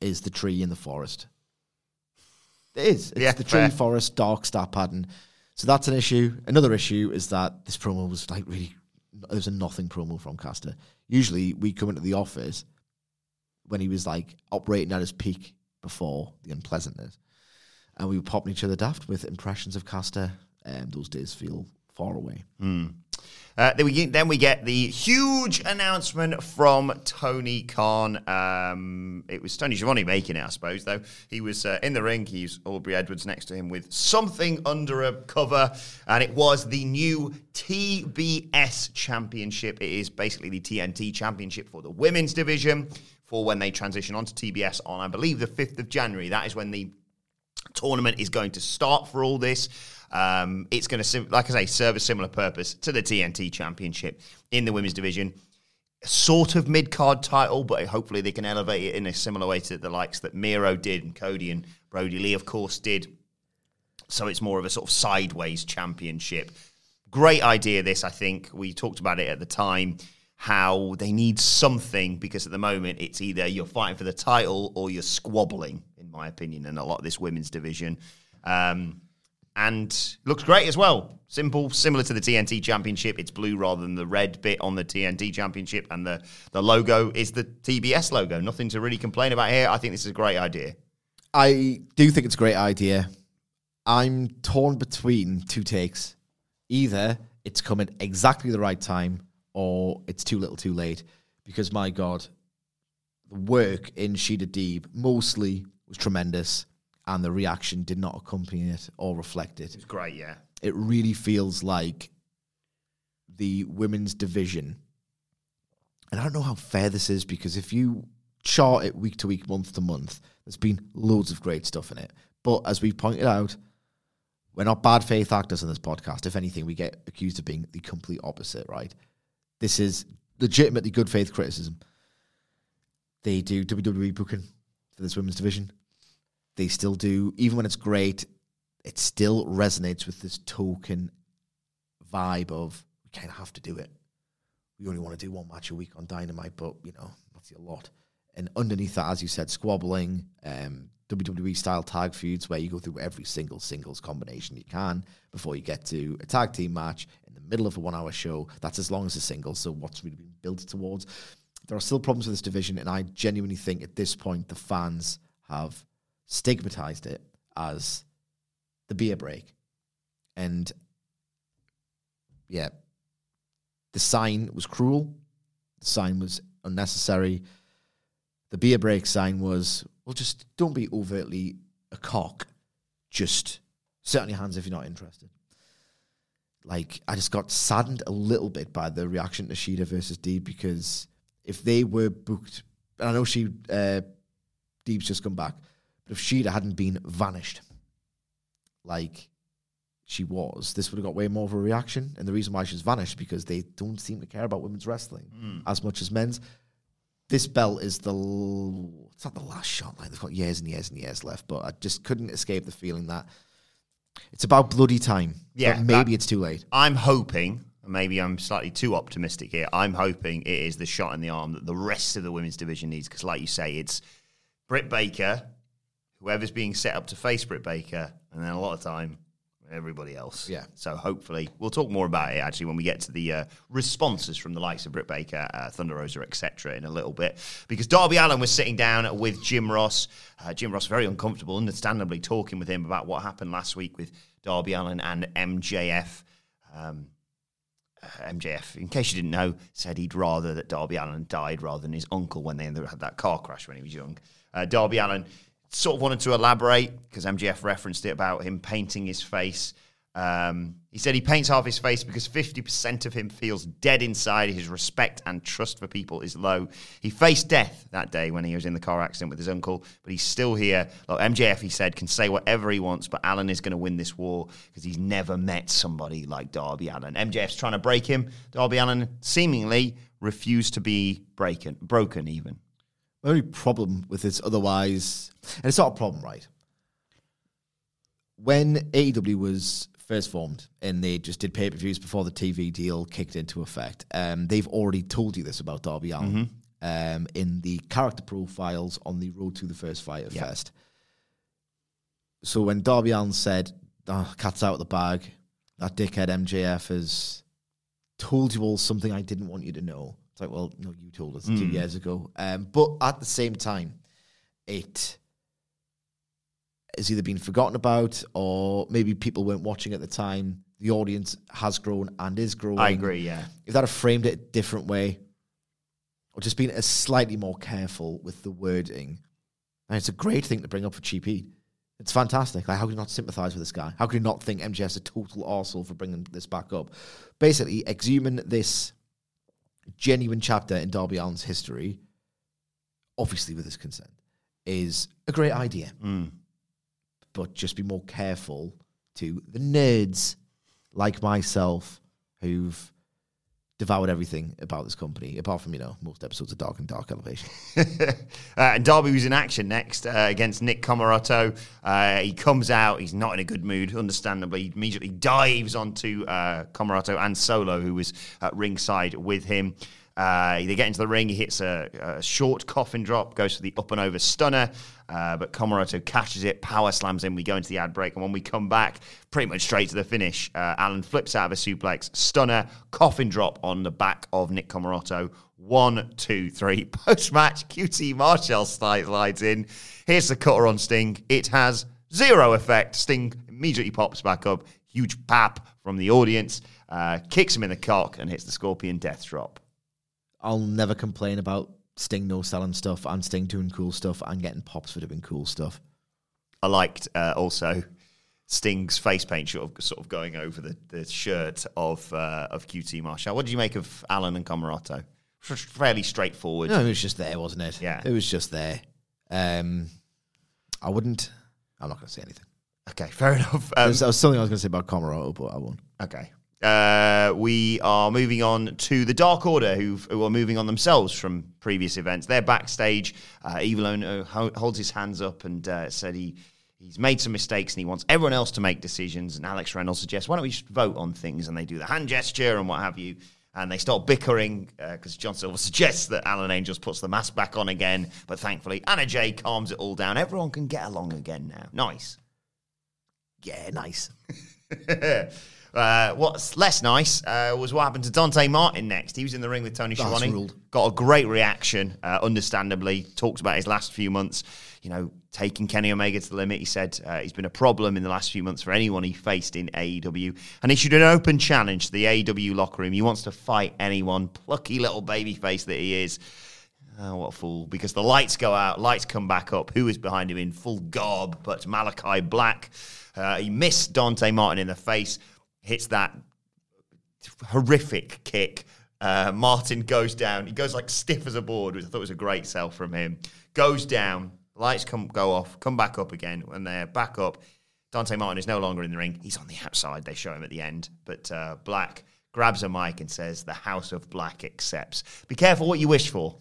is the tree in the forest. It is. It's Yeah, the tree fair. forest dark stat pattern. So that's an issue. Another issue is that this promo was like really there was a nothing promo from Caster. Usually we come into the office when he was like operating at his peak before the unpleasantness. And we were popping each other daft with impressions of Caster. And those days feel far away. Hmm. Uh, then, we get, then we get the huge announcement from Tony Khan. Um, it was Tony Schiavone making it, I suppose, though. He was uh, in the ring. He's Aubrey Edwards next to him with something under a cover, and it was the new TBS Championship. It is basically the TNT Championship for the women's division for when they transition onto TBS on, I believe, the 5th of January. That is when the tournament is going to start for all this. Um, it's going to, like I say, serve a similar purpose to the TNT Championship in the women's division. Sort of mid card title, but hopefully they can elevate it in a similar way to the likes that Miro did and Cody and Brodie Lee, of course, did. So it's more of a sort of sideways championship. Great idea, this, I think. We talked about it at the time how they need something because at the moment it's either you're fighting for the title or you're squabbling, in my opinion, in a lot of this women's division. Um, and looks great as well. Simple, similar to the TNT Championship. It's blue rather than the red bit on the TNT Championship, and the the logo is the TBS logo. Nothing to really complain about here. I think this is a great idea. I do think it's a great idea. I'm torn between two takes. Either it's come at exactly the right time or it's too little too late. Because my God, the work in Shida Deeb mostly was tremendous and the reaction did not accompany it or reflect it. It's great, yeah. It really feels like the women's division. And I don't know how fair this is because if you chart it week to week, month to month, there's been loads of great stuff in it. But as we pointed out, we're not bad faith actors in this podcast. If anything, we get accused of being the complete opposite, right? This is legitimately good faith criticism. They do WWE booking for this women's division. They still do, even when it's great, it still resonates with this token vibe of we kind of have to do it. We only want to do one match a week on Dynamite, but you know that's a lot. And underneath that, as you said, squabbling, um, WWE style tag feuds where you go through every single singles combination you can before you get to a tag team match in the middle of a one hour show. That's as long as a single. So what's really been built towards? There are still problems with this division, and I genuinely think at this point the fans have stigmatized it as the beer break. And yeah, the sign was cruel. The sign was unnecessary. The beer break sign was, well, just don't be overtly a cock. Just your hands if you're not interested. Like, I just got saddened a little bit by the reaction to Shida versus Deeb because if they were booked, and I know she, uh, just come back, if Shida hadn't been vanished, like she was, this would have got way more of a reaction. And the reason why she's vanished because they don't seem to care about women's wrestling hmm. as much as men's. This belt is the l- it's not the last shot. Like they've got years and years and years left, but I just couldn't escape the feeling that it's about bloody time. Yeah, but maybe it's too late. I'm hoping, maybe I'm slightly too optimistic here. I'm hoping it is the shot in the arm that the rest of the women's division needs because, like you say, it's Britt Baker, whoever's being set up to face Britt Baker, and then a lot of time everybody else. Yeah. So hopefully we'll talk more about it actually when we get to the uh, responses from the likes of Britt Baker, uh, Thunder Rosa, etc. in a little bit because Darby Allin was sitting down with Jim Ross. Uh, Jim Ross very uncomfortable, understandably talking with him about what happened last week with Darby Allin and MJF. Um, uh, MJF, in case you didn't know, said he'd rather that Darby Allin died rather than his uncle when they had that car crash when he was young. Uh, Darby Allin sort of wanted to elaborate because MJF referenced it about him painting his face. Um, he said he paints half his face because 50% of him feels dead inside. His respect and trust for people is low. He faced death that day when he was in the car accident with his uncle, but he's still here. Like MJF, he said, can say whatever he wants, but Allin is going to win this war because he's never met somebody like Darby Allin. MJF's trying to break him. Darby Allin seemingly refused to be breaking, broken even. My only problem with this otherwise, and it's not a problem, right? When AEW was first formed and they just did pay per views before the TV deal kicked into effect, um, they've already told you this about Darby Allin um, in the character profiles on the Road to the First Fyter Yeah. Fest. So when Darby Allin said, oh, "Cat's out of the bag," that dickhead MJF has told you all something I didn't want you to know. It's like, well, no, you told us two years ago. Um, but at the same time, it has either been forgotten about or maybe people weren't watching at the time. The audience has grown and is growing. I agree, yeah. If that had framed it a different way, or just been a slightly more careful with the wording, and it's a great thing to bring up for Heat. It's fantastic. Like, how could you not sympathise with this guy? How could you not think MJF's a total arsehole for bringing this back up? Basically, exhuming this genuine chapter in Darby Allin's history, obviously with his consent, is a great idea. Mm. But just be more careful to the nerds like myself who've devoured everything about this company, apart from, you know, most episodes of Dark and Dark Elevation. uh, and Darby was in action next uh, against Nick Comoroto. Uh, he comes out, he's not in a good mood, understandably. He immediately dives onto uh, Comoroto and Solo, who was at ringside with him. Uh, they get into the ring. He hits a, a short coffin drop, goes for the up and over stunner, uh, but Comoroto catches it, power slams in. We go into the ad break, and when we come back, pretty much straight to the finish, uh, Allin flips out of a suplex, stunner, coffin drop on the back of Nick Comoroto. One, two, three. Post match, QT Marshall slides in. Here's the cutter on Sting. It has zero effect. Sting immediately pops back up. Huge pap from the audience. Uh, kicks him in the cock and hits the Scorpion death drop. I'll never complain about Sting no selling stuff and Sting doing cool stuff and getting pops for doing cool stuff. I liked uh, also Sting's face paint sort of, sort of going over the, the shirt of uh, of QT Marshall. What did you make of Allin and Comoroto? F- Fairly straightforward. No, it was just there, wasn't it? Yeah. It was just there. Um, I wouldn't. I'm not going to say anything. Okay, fair enough. Um, There's, there was something I was going to say about Comoroto, but I won't. Okay. Uh, we are moving on to the Dark Order, who are moving on themselves from previous events. They're backstage. Uh, Evil Uno holds his hands up and uh, said he he's made some mistakes and he wants everyone else to make decisions. And Alex Reynolds suggests, why don't we just vote on things? And they do the hand gesture and what have you. And they start bickering because John Silver suggests that Alan Angels puts the mask back on again. But thankfully, Anna Jay calms it all down. Everyone can get along again now. Nice. Yeah, nice. Uh, what's less nice uh, was what happened to Dante Martin next. He was in the ring with Tony That's Schiavone. ruled. Got a great reaction, uh, understandably. Talked about his last few months, you know, taking Kenny Omega to the limit. He said uh, he's been a problem in the last few months for anyone he faced in AEW. And issued an open challenge to the AEW locker room. He wants to fight anyone. Plucky little babyface that he is. Oh, what a fool. Because the lights go out, lights come back up. Who is behind him in full garb but Malakai Black? Uh, he missed Dante Martin in the face, hits that horrific kick. Uh, Martin goes down. He goes like stiff as a board, which I thought was a great sell from him. Goes down. Lights come go off. Come back up again. When they're back up, Dante Martin is no longer in the ring. He's on the outside. They show him at the end. But uh, Black grabs a mic and says, "The House of Black accepts." Be careful what you wish for.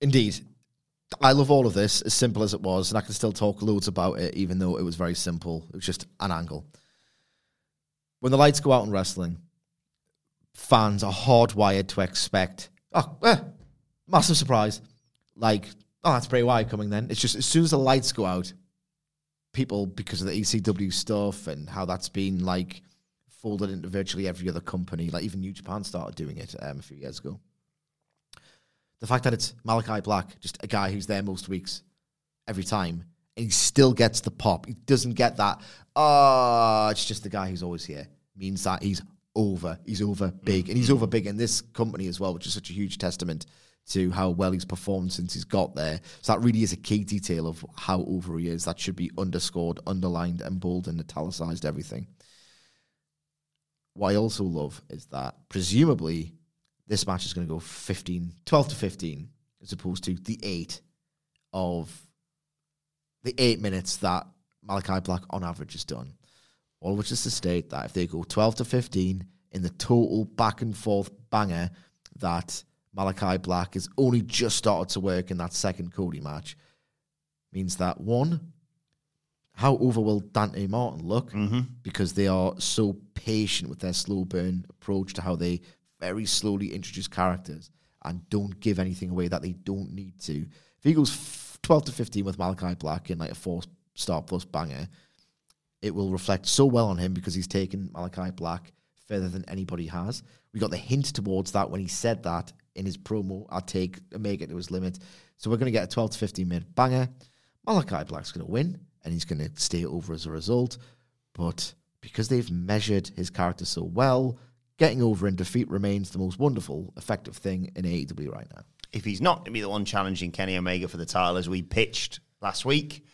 Indeed. I love all of this, as simple as it was, and I can still talk loads about it, even though it was very simple. It was just an angle. When the lights go out in wrestling, fans are hardwired to expect, oh, eh, massive surprise. Like oh, that's Bray Wyatt coming then. It's just as soon as the lights go out, people, because of the ECW stuff and how that's been like folded into virtually every other company, like even New Japan started doing it um, a few years ago. The fact that it's Malakai Black, just a guy who's there most weeks, every time, and he still gets the pop. He doesn't get that, oh, it's just the guy who's always here, means that he's over. He's over big. And he's over big in this company as well, which is such a huge testament to how well he's performed since he's got there. So that really is a key detail of how over he is. That should be underscored, underlined, and bold and italicized everything. What I also love is that presumably this match is going to go 15, 12 to 15, as opposed to the eight of the eight minutes that Malakai Black on average has done. All which is to state that if they go 12 to 15 in the total back and forth banger that Malakai Black has only just started to work in that second Cody match, means that one, how over will Dante Martin look? Mm-hmm. Because they are so patient with their slow burn approach to how they very slowly introduce characters and don't give anything away that they don't need to. If he goes f- 12 to 15 with Malakai Black in like a four star plus banger, it will reflect so well on him because he's taken Malakai Black further than anybody has. We got the hint towards that when he said that in his promo. I'll take Omega to his limit. So we're going to get a 12 to 15 minute banger. Malakai Black's going to win and he's going to stay over as a result. But because they've measured his character so well, getting over in defeat remains the most wonderful, effective thing in AEW right now. If he's not going to be the one challenging Kenny Omega for the title as we pitched last week,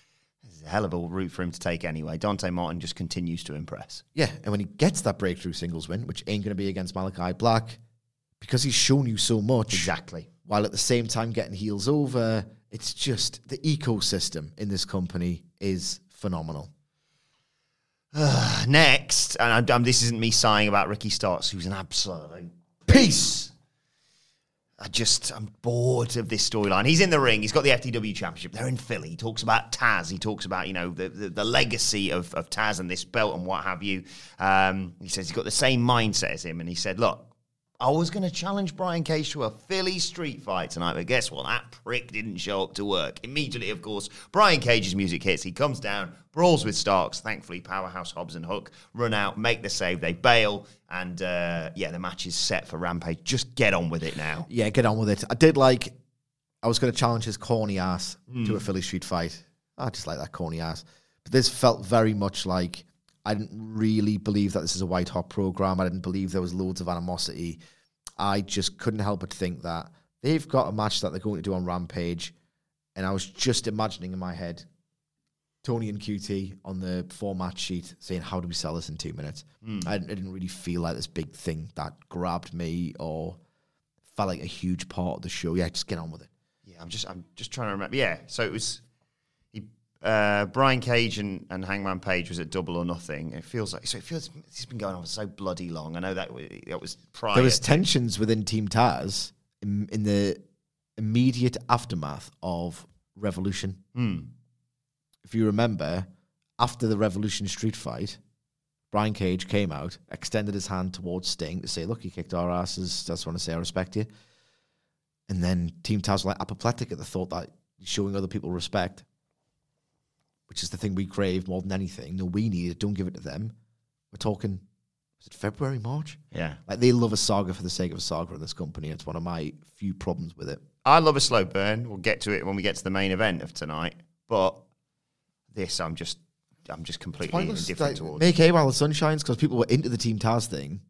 a hell of a route for him to take anyway. Dante Martin just continues to impress. Yeah, and when he gets that breakthrough singles win, which ain't going to be against Malakai Black, because he's shown you so much. Exactly. While at the same time getting heels over, it's just the ecosystem in this company is phenomenal. Next, and I'm, this isn't me sighing about Ricky Starks, who's an absolute piece. I just, I'm bored of this storyline. He's in the ring. He's got the FTW championship. They're in Philly. He talks about Taz. He talks about, you know, the, the, the legacy of, of Taz and this belt and what have you. Um, he says he's got the same mindset as him. And he said, look, I was going to challenge Brian Cage to a Philly street fight tonight, but guess what? That prick didn't show up to work. Immediately, of course, Brian Cage's music hits. He comes down, brawls with Starks. Thankfully, Powerhouse Hobbs and Hook run out, make the save, they bail, and uh, yeah, the match is set for Rampage. Just get on with it now. Yeah, get on with it. I did like, I was going to challenge his corny ass to a Philly street fight. I just like that corny ass. But this felt very much like I didn't really believe that this is a white hot program. I didn't believe there was loads of animosity. I just couldn't help but think that they've got a match that they're going to do on Rampage, and I was just imagining in my head Tony and QT on the format sheet saying, "How do we sell this in two minutes?" Hmm. I, I didn't really feel like this big thing that grabbed me or felt like a huge part of the show. Yeah, just get on with it. Yeah, I'm just, I'm just trying to remember. Yeah, so it was. Uh, Brian Cage and, and Hangman Page was at Double or Nothing. It feels like so. It feels it's been going on for so bloody long. I know that that was prior. There was to- tensions within Team Taz in, in the immediate aftermath of Revolution. If you remember, after the Revolution street fight, Brian Cage came out, extended his hand towards Sting to say, "Look, you kicked our asses. Just want to say I respect you." And then Team Taz were like apoplectic at the thought that showing other people respect, which is the thing we crave more than anything. No, we need it. Don't give it to them. We're talking. Was it February, March? yeah. Like they love a saga for the sake of a saga in this company. It's one of my few problems with it. I love a slow burn. We'll get to it when we get to the main event of tonight. But this, I'm just, I'm just completely indifferent Like, towards. make hay while the sun shines because people were into the Team Taz thing.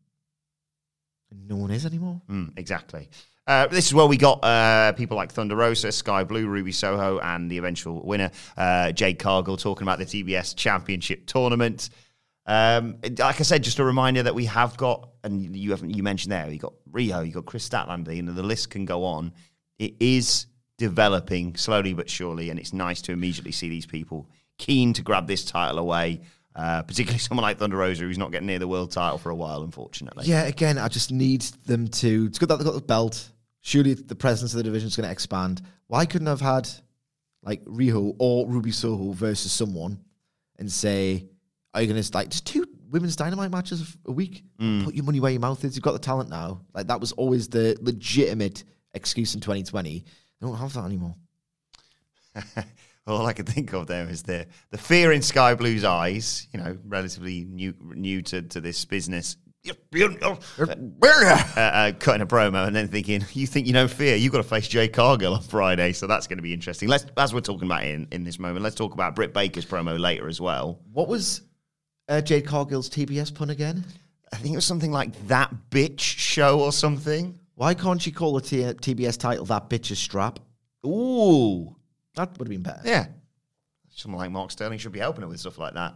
And no one is anymore. Mm, exactly. Uh, this is where we got uh, people like Thunder Rosa, Sky Blue, Ruby Soho, and the eventual winner, uh, Jade Cargill, talking about the TBS Championship tournament. Um, like I said, just a reminder that we have got, and you haven't you mentioned there, you got Riho, you got Kris Statlander, you know, the list can go on. It is developing slowly but surely, and it's nice to immediately see these people keen to grab this title away. Uh, particularly someone like Thunder Rosa, who's not getting near the world title for a while, unfortunately. Yeah, again, I just need them to. It's good that they've got the belt. Surely the presence of the division is going to expand. Why couldn't I have had like Riho or Ruby Soho versus someone and say, are you going to like just two women's dynamite matches a week? Mm. Put your money where your mouth is. You've got the talent now. Like that was always the legitimate excuse in 2020. They don't have that anymore. All I can think of there is the the fear in Sky Blue's eyes. You know, relatively new new to, to this business. Uh, uh, cutting a promo and then thinking, you think you know fear? You've got to face Jade Cargill on Friday, so that's going to be interesting. Let's, as we're talking about in, in this moment, let's talk about Britt Baker's promo later as well. What was uh, Jade Cargill's TBS pun again? I think it was something like that bitch show or something. Why can't she call the T- TBS title that bitch's strap? Ooh, That would have been better. yeah. Someone like Mark Sterling should be helping her with stuff like that.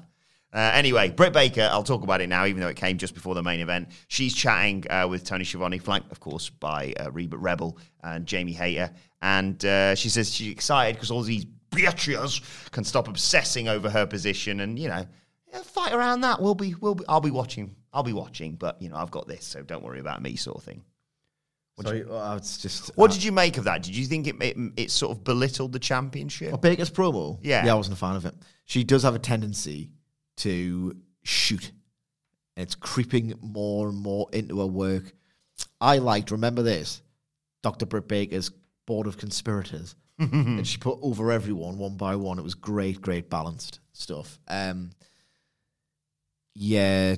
Uh, anyway, Britt Baker, I'll talk about it now, even though it came just before the main event. She's chatting uh, with Tony Schiavone, flanked, of course, by uh, Reba Rebel and Jamie Hayter. And uh, she says she's excited because all these bitches can stop obsessing over her position and, you know, fight around that. We'll be, we'll be, I'll be watching. I'll be watching, but, you know, I've got this, so don't worry about me, sort of thing. Sorry, uh, it's just. What uh, did you make of that? Did you think it, it, it sort of belittled the championship? Baker's promo? Yeah. Yeah, I wasn't a fan of it. She does have a tendency to shoot. And it's creeping more and more into her work. I liked, remember this, Dr. Britt Baker's Board of Conspirators. and she put over everyone one by one. It was great, great balanced stuff. Um, yeah,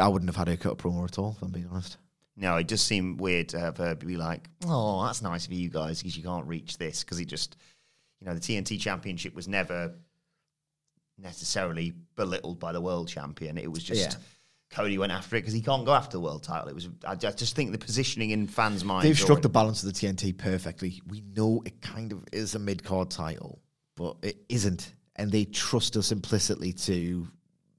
I wouldn't have had her cut a promo at all, if I'm being honest. No, it just seemed weird to have her be like, "Oh, that's nice of you guys because you can't reach this." Because it just, you know, the TNT Championship was never necessarily belittled by the world champion. It was just Yeah. Cody went after it because he can't go after the world title. It was. I just think the positioning in fans' minds. They've struck the balance of the TNT perfectly. We know it kind of is a mid card title, but it isn't. And they trust us implicitly to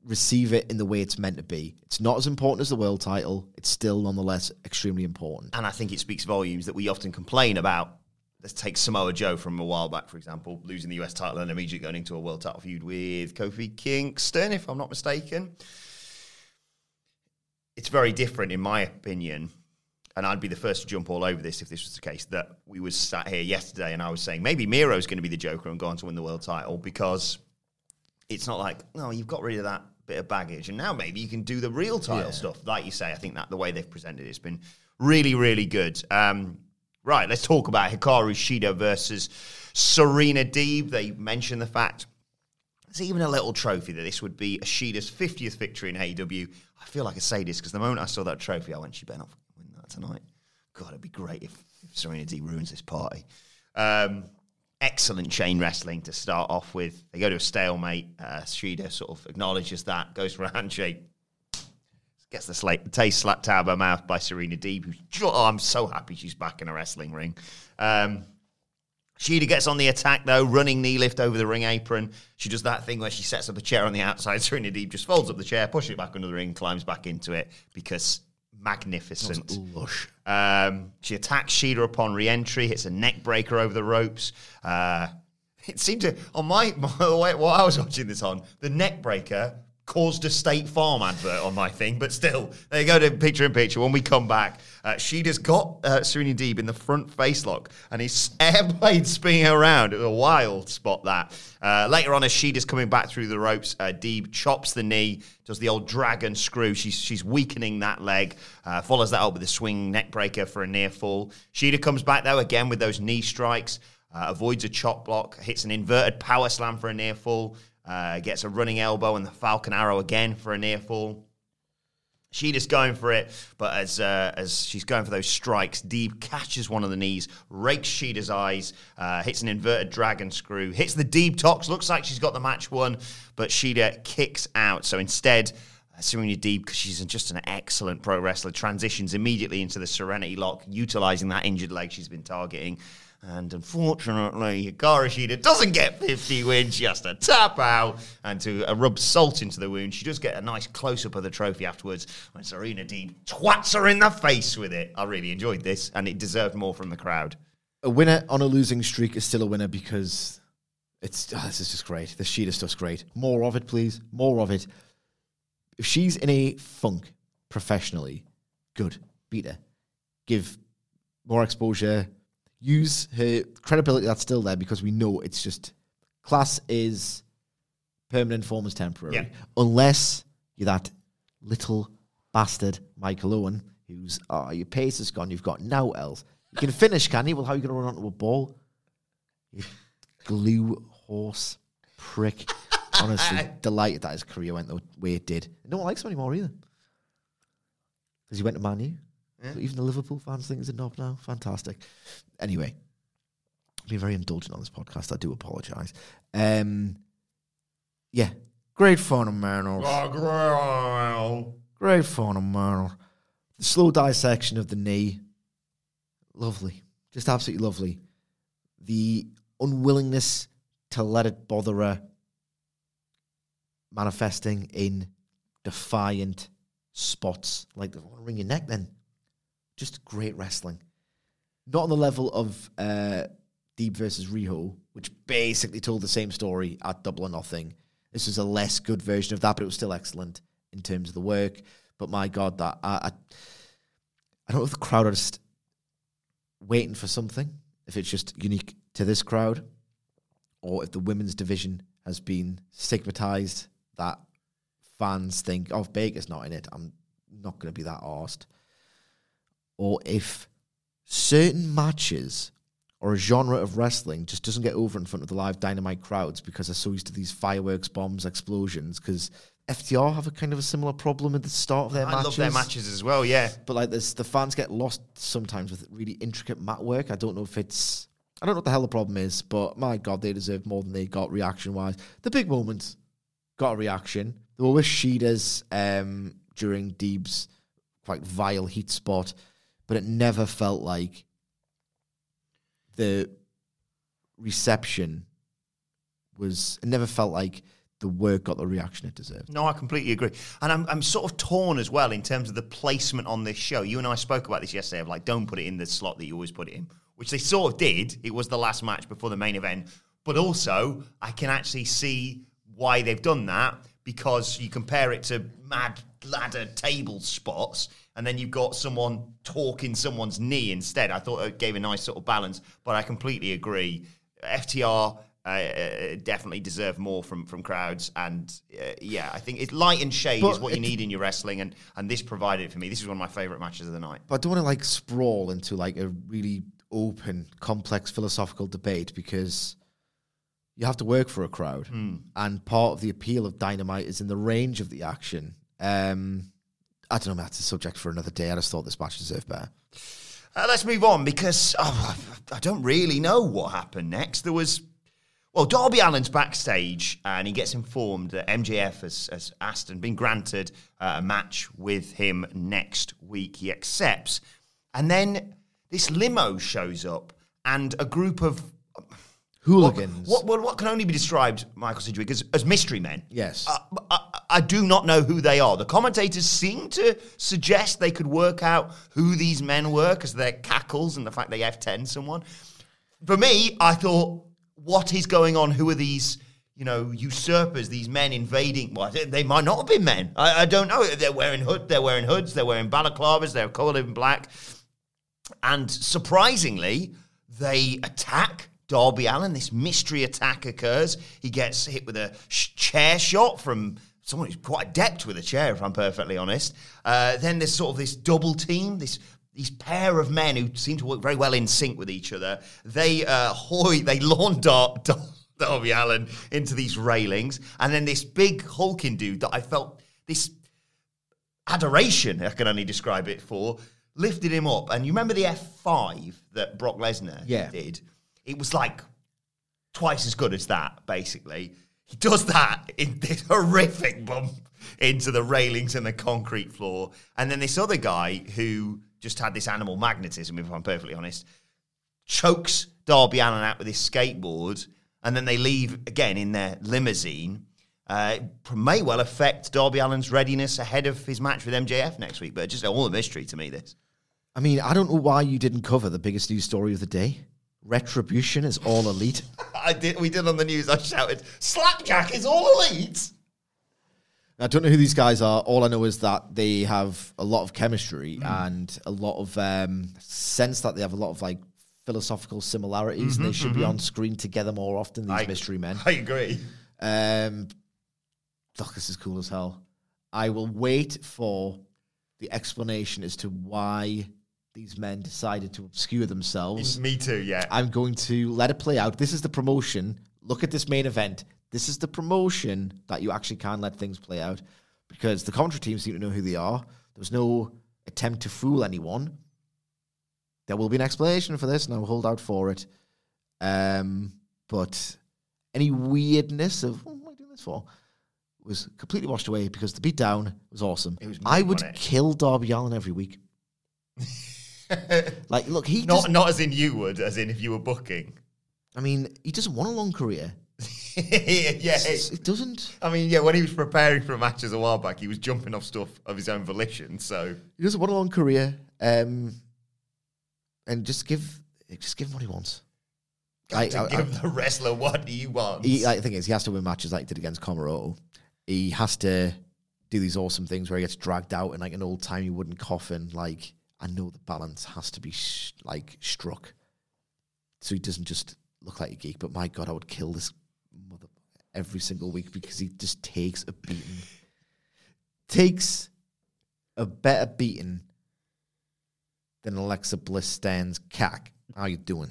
receive it in the way it's meant to be. It's not as important as the world title. It's still nonetheless extremely important. and I think it speaks volumes that we often complain about. Let's take Samoa Joe from a while back, for example, losing the US title and immediately going into a world title feud with Kofi Kingston, if I'm not mistaken. It's very different, in my opinion. And I'd be the first to jump all over this if this was the case. That we was sat here yesterday and I was saying maybe Miro's going to be the Joker and go on to win the world title because it's not like, no, you've got rid of that bit of baggage. And now maybe you can do the real title stuff. Like you say, I think that the way they've presented it has been really, really good. Um, right, let's talk about Hikaru Shida versus Serena Deeb. They mentioned the fact there's even a little trophy that this would be Shida's 50th victory in AEW. I feel like I say this because the moment I saw that trophy, I went, she better not win that tonight. God, it'd be great if, if Serena Deeb ruins this party. Um, excellent chain wrestling to start off with. They go to a stalemate. Uh, Shida sort of acknowledges that, goes for a handshake, gets the slate, taste slapped out of her mouth by Serena Deeb. Who's, oh, I'm so happy she's back in a wrestling ring. Um, Shida gets on the attack though, running knee lift over the ring apron. She does that thing where she sets up a chair on the outside. Serena Deeb just folds up the chair, pushes it back under the ring, climbs back into it because magnificent. Lush. Um, she attacks Shida upon re-entry, hits a neck breaker over the ropes. Uh, it seemed to on my, my what I was watching this on the neck breaker caused a State Farm advert on my thing, but still, there you go to picture in picture. When we come back, uh, Shida's got uh, Serena Deeb in the front face lock, and his airblade spinning around. It was a wild spot that. Uh, later on, as Shida's coming back through the ropes, uh, Deeb chops the knee, does the old dragon screw. She's she's weakening that leg. Uh, follows that up with a swing neck breaker for a near fall. Shida comes back though again with those knee strikes. Uh, avoids a chop block, hits an inverted power slam for a near fall, uh, gets a running elbow and the Falcon Arrow again for a near fall. Shida's going for it, but as uh, as she's going for those strikes, Deeb catches one of the knees, rakes Shida's eyes, uh, hits an inverted dragon screw, hits the Deeb tox. Looks like she's got the match won, but Shida kicks out. So instead, uh, Serena Deeb, because she's just an excellent pro wrestler, transitions immediately into the Serenity Lock, utilizing that injured leg she's been targeting. And unfortunately, Hikaru Shida doesn't get 50 wins. She has to tap out and to uh, rub salt into the wound. She does get a nice close up of the trophy afterwards when Serena Deeb twats her in the face with it. I really enjoyed this, and it deserved more from the crowd. A winner on a losing streak is still a winner because it's oh, this is just great. The Shida stuff's great. More of it, please. More of it. If she's in a funk professionally, good. Beat her. Give more exposure. Use her credibility that's still there because we know it's just class is permanent, form is temporary. Yeah. Unless you're that little bastard Michael Owen who's oh your pace is gone, you've got no else. You can finish, can you? Well, how are you going to run onto a ball? You glue horse prick. Honestly, delighted that his career went the way it did. No one likes him anymore either. Because he went to Man U. So even the Liverpool fans think it's a knob now. Fantastic. Anyway, I've been very indulgent on this podcast. I do apologise. Um, yeah, great fun and manners. Great fun and manners. The slow dissection of the knee, lovely, just absolutely lovely. The unwillingness to let it bother her, manifesting in defiant spots like the ring your neck. Then, just great wrestling. Not on the level of uh, Deeb versus Riho, which basically told the same story at Double or Nothing. This was a less good version of that, but it was still excellent in terms of the work. But my God, that I, I, I don't know if the crowd are just waiting for something, if it's just unique to this crowd, or if the women's division has been stigmatized that fans think, oh, Baker's not in it, I'm not going to be that arsed. Or if certain matches or a genre of wrestling just doesn't get over in front of the live dynamite crowds because they're so used to these fireworks, bombs, explosions. Because FTR have a kind of a similar problem at the start of their I matches. love their matches as well. Yeah, But like this, the fans get lost sometimes with really intricate mat work. I don't know if it's, I don't know what the hell the problem is, but my God, they deserve more than they got reaction wise. The big moments got a reaction. They were with Shida's um, during Deeb's quite vile heat spot, but it never felt like the reception was. It never felt like the work got the reaction it deserved. No, I completely agree. And I'm, I'm sort of torn as well in terms of the placement on this show. You and I spoke about this yesterday of like, don't put it in the slot that you always put it in, which they sort of did. It was the last match before the main event. But also, I can actually see why they've done that because you compare it to mad ladder table spots and then you've got someone talking someone's knee instead. I thought it gave a nice sort of balance, but I completely agree. FTR uh, uh, definitely deserve more from from crowds, and uh, yeah, I think it's light and shade But is what you need in your wrestling, and and this provided it for me. This is one of my favorite matches of the night. But I don't want to like sprawl into like a really open, complex philosophical debate because you have to work for a crowd, and part of the appeal of Dynamite is in the range of the action. Um, I don't know. That's a subject for another day. I just thought this match deserved better. Uh, let's move on because oh, I don't really know what happened next. There was, well, Darby Allin's backstage and he gets informed that MJF has, has asked and been granted uh, a match with him next week. He accepts. And then this limo shows up and a group of. What, Hooligans. what, what, what can only be described, Michael Sidgwick, as, as mystery men. Yes. Uh, I, do not know who they are. The commentators seem to suggest they could work out who these men were because their cackles and the fact they F10 someone. For me, I thought, what is going on? Who are these, you know, usurpers? These men invading? Well, they, they might not have been men. I, I don't know. They're wearing hood. They're wearing hoods. They're wearing balaclavas. They're coloured in black. And surprisingly, they attack Darby Allin. This mystery attack occurs. He gets hit with a sh- chair shot from someone who's quite adept with a chair, if I'm perfectly honest. Uh, then there's sort of this double team, this these pair of men who seem to work very well in sync with each other. They uh, hoy, they lawn dart Dar- Darby Allin into these railings, and then this big hulking dude that I felt this adoration, I can only describe it for, lifted him up. And you remember the F5 that Brock Lesnar Yeah. did? It was like twice as good as that, basically. He does that in this horrific bump into the railings and the concrete floor. And then this other guy who just had this animal magnetism, if I'm perfectly honest, chokes Darby Allin out with his skateboard, and then they leave again in their limousine. Uh, may well affect Darby Allin's readiness ahead of his match with MJF next week, but just all a mystery to me. This I mean, I don't know why you didn't cover the biggest news story of the day. Retribution is all elite. I did. We did on the news. I shouted, "Slapjack is all elite." I don't know who these guys are. All I know is that they have a lot of chemistry and a lot of um, sense that they have a lot of like philosophical similarities, and they should be on screen together more often. These I- mystery men. I agree. Um, this is cool as hell. I will wait for the explanation as to why these men decided to obscure themselves. Me too, yeah. I'm going to let it play out. This is the promotion. Look at this main event. This is the promotion that you actually can let things play out because the commentary team seem to know who they are. There was no attempt to fool anyone. There will be an explanation for this, and I'll hold out for it. Um, but any weirdness of what am I doing this for was completely washed away because the beatdown was awesome. It was I would kill Darby Allin every week. like, look, he not just, not as in you would, as in if you were booking. I mean, he doesn't want a long career. yeah, it doesn't. I mean, yeah, when he was preparing for matches a while back, he was jumping off stuff of his own volition. So He doesn't want a long career. Um, and just give, just give him what he wants. I, to I- I- give the wrestler what he wants. he, like, the thing is, he has to win matches like he did against Comoroto. He has to do these awesome things where he gets dragged out in like an old timey wooden coffin. Like I know the balance has to be sh- like struck, so he doesn't just look like a geek. But my God, I would kill this mother every single week because he just takes a beating, takes a better beating than Alexa Bliss stands cack. How you doing?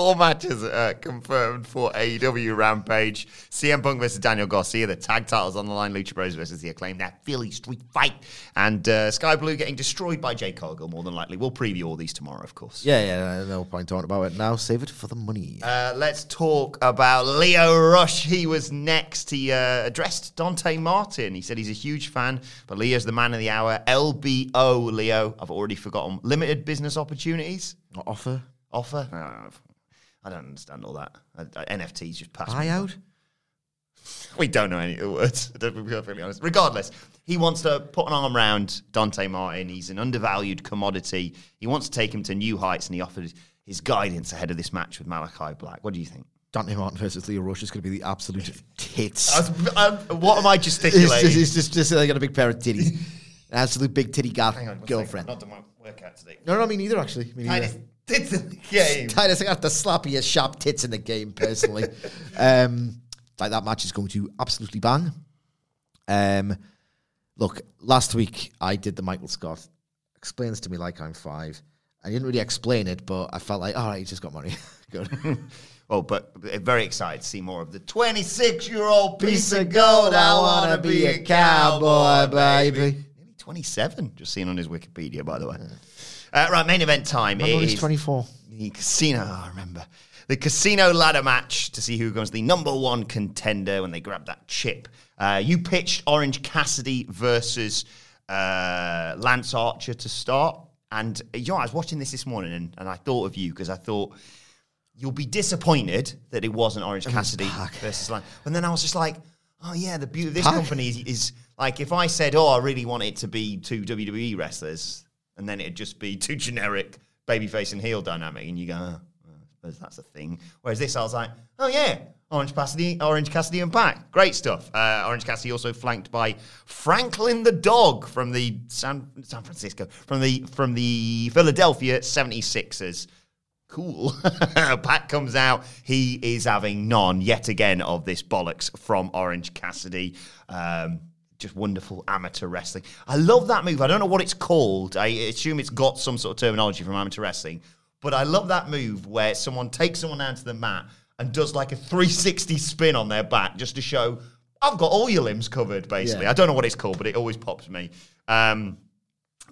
Four matches uh, confirmed for AEW Rampage. CM Punk versus Daniel Garcia. The tag titles on the line. Lucha Bros versus the Acclaim. That Philly Street fight. And uh, Skye Blue getting destroyed by Jade Cargill, more than likely. We'll preview all these tomorrow, of course. Yeah, yeah, no point talking about it now. Save it for the money. Uh, let's talk about Lio Rush. He was next. He uh, addressed Dante Martin. He said he's a huge fan, but Lio's the man of the hour. LBO, Lio. I've already forgotten. Limited business opportunities offer offer. I don't understand all that. Uh, uh, NFTs just pass. me buyout. We don't know any of the words, to be perfectly honest. Regardless, he wants to put an arm around Dante Martin. He's an undervalued commodity. He wants to take him to new heights, and he offered his guidance ahead of this match with Malakai Black. What do you think? Dante Martin versus Lio Rush is going to be the absolute tits. I was- um, what am I It's gesticulating? just, it's just, just like got a big pair of titties, an absolute big titty gal on, girlfriend. not done my workout today. No, no, me neither. Actually, me neither. Titus did the game. Titus, I got the slappiest sharp tits in the game, personally. um, like that match is going to absolutely bang. Um, look, last week I did the Michael Scott explains to me like I'm five. I didn't really explain it, but I felt like, all right, he just got money. Good. Oh, but very excited to see more of the 26 year old piece of gold. I want to be a cowboy, baby. Nearly 27, just seen on his Wikipedia, by the way. Uh, right, main event time. It is 24. The casino, oh, I remember. The casino ladder match to see who becomes the number one contender when they grab that chip. Uh, you pitched Orange Cassidy versus uh, Lance Archer to start. And you know, I was watching this this morning and, and I thought of you because I thought you'll be disappointed that it wasn't Orange Cassidy versus Lance. And then I was just like, oh yeah, the beauty of this company is, is like if I said, oh, I really want it to be two WWE wrestlers, and then it'd just be too generic babyface and heel dynamic, and you go, oh, I suppose that's a thing. Whereas this, I was like, oh yeah, Orange Cassidy, Orange Cassidy and Pac, great stuff. Uh, Orange Cassidy also flanked by Franklin the Dog from the San San Francisco, from the from the Philadelphia 76ers cool. Pac comes out. He is having none yet again of this bollocks from Orange Cassidy. Um, just wonderful amateur wrestling. I love that move. I don't know what it's called. I assume it's got some sort of terminology from amateur wrestling. But I love that move where someone takes someone down to the mat and does like a 360 spin on their back just to show I've got all your limbs covered, basically. Yeah. I don't know what it's called, but it always pops me. Um,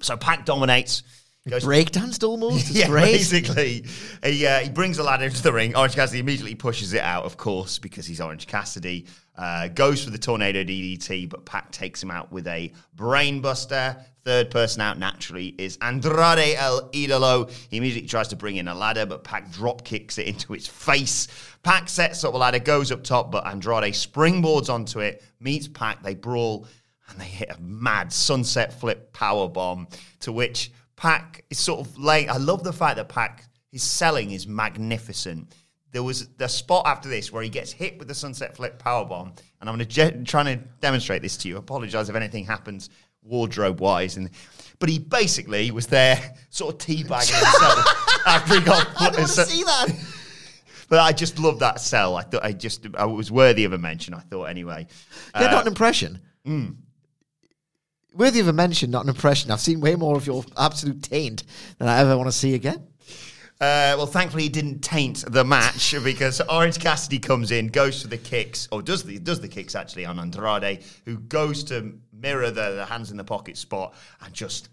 so Pac dominates. Goes Breakdanced almost. Yeah, great. basically, he, uh, he brings the lad into the ring. Orange Cassidy immediately pushes it out, of course, because he's Orange Cassidy. Uh, goes for the tornado DDT, but Pac takes him out with a brainbuster. Third person out naturally is Andrade El Idolo. He immediately tries to bring in a ladder, but Pac drop kicks it into its face. Pac sets up a ladder, goes up top, but Andrade springboards onto it, meets Pac. They brawl and they hit a mad sunset flip power bomb to which Pac is sort of laying. I love the fact that Pac his selling is magnificent. There was the spot after this where he gets hit with the sunset flip power bomb, and I'm going to je- trying to demonstrate this to you. Apologize if anything happens wardrobe wise, and but he basically was there, sort of teabagging himself after he got. I don't so- see that. But I just love that sell. I thought I just I was worthy of a mention. I thought anyway. Yeah, Uh, not an impression. worthy of a mention, not an impression. I've seen way more of your absolute taint than I ever want to see again. Uh, well, thankfully, he didn't taint the match because Orange Cassidy comes in, goes for the kicks, or does the does the kicks actually on Andrade, who goes to mirror the, the hands in the pocket spot and just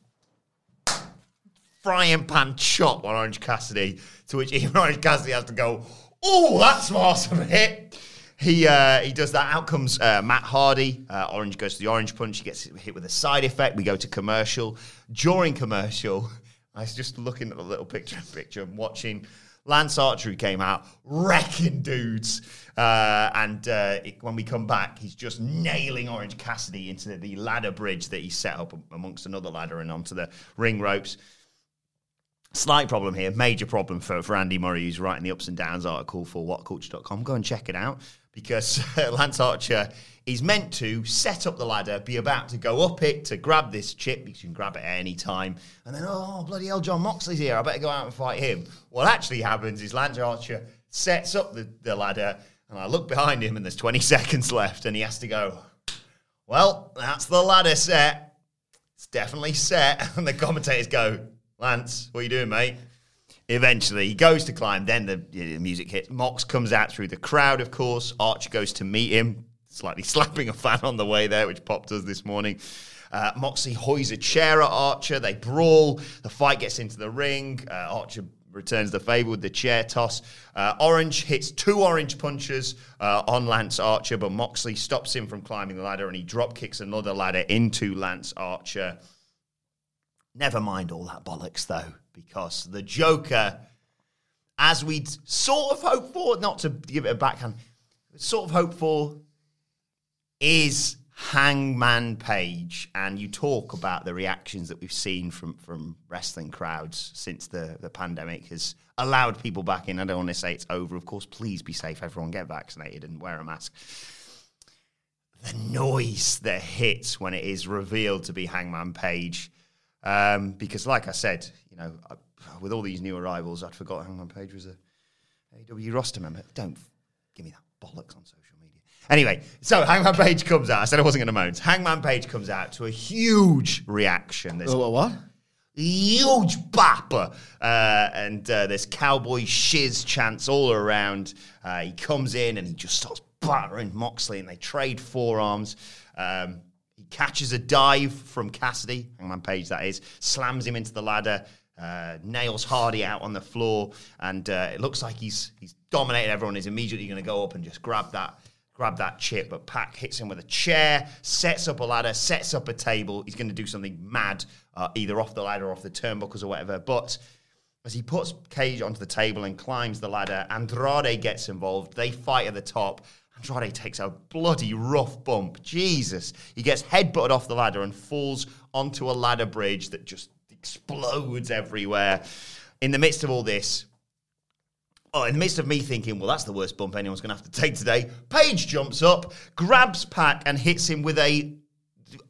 frying pan chop on Orange Cassidy, to which even Orange Cassidy has to go, oh, that's an awesome hit. He uh, he does that. Out comes uh, Matt Hardy. Uh, orange goes to the orange punch. He gets hit with a side effect. We go to commercial. During commercial, I was just looking at the little picture picture and watching Lance Archer who came out wrecking dudes. Uh, and uh, it, when we come back, he's just nailing Orange Cassidy into the, ladder bridge that he set up amongst another ladder and onto the ring ropes. Slight problem here, major problem for, for Andy Murray, who's writing the ups and downs article for whatculture.com. Go and check it out because Lance Archer is meant to set up the ladder, be about to go up it to grab this chip because you can grab it at any time. And then, oh, bloody hell, Jon Moxley's here. I better go out and fight him. What actually happens is Lance Archer sets up the, the ladder, and I look behind him, and there's 20 seconds left, and he has to go, well, that's the ladder set. It's definitely set. And the commentators go, Lance, what are you doing, mate? Eventually, he goes to climb. Then the, the, music hits. Mox comes out through the crowd, of course. Archer goes to meet him, slightly slapping a fan on the way there, which popped us this morning. Uh, Moxley hoys a chair at Archer. They brawl. The fight gets into the ring. Uh, Archer returns the favour with the chair toss. Uh, orange hits two orange punches uh, on Lance Archer, but Moxley stops him from climbing the ladder and he drop kicks another ladder into Lance Archer. Never mind all that bollocks, though, because the Joker, as we'd sort of hoped for, not to give it a backhand, sort of hoped for, is Hangman Page. And you talk about the reactions that we've seen from, from wrestling crowds since the, the pandemic has allowed people back in. I don't want to say it's over. Of course, please be safe. Everyone get vaccinated and wear a mask the noise that hits when it is revealed to be Hangman Page um, because, like I said, you know, I, with all these new arrivals, I'd forgotten Hangman Page was a AW roster member. Don't give me that bollocks on social. Anyway, so Hangman Page comes out. I said I wasn't going to moan. Hangman Page comes out to a huge reaction. There's oh, what? Huge bapper. Uh, and uh, there's cowboy shiz chants all around. Uh, he comes in and he just starts battering Moxley and they trade forearms. Um, he catches a dive from Cassidy, Hangman Page that is, slams him into the ladder, uh, nails Hardy out on the floor, and uh, it looks like he's he's dominated everyone. He's immediately going to go up and just grab that grab that chip, but Pac hits him with a chair, sets up a ladder, sets up a table. He's going to do something mad, uh, either off the ladder or off the turnbuckles or whatever. But as he puts Cage onto the table and climbs the ladder, Andrade gets involved. They fight at the top. Andrade takes a bloody rough bump. Jesus. He gets headbutted off the ladder and falls onto a ladder bridge that just explodes everywhere. In the midst of all this, Oh, in the midst of me thinking, well, that's the worst bump anyone's going to have to take today, Page jumps up, grabs Pac, and hits him with a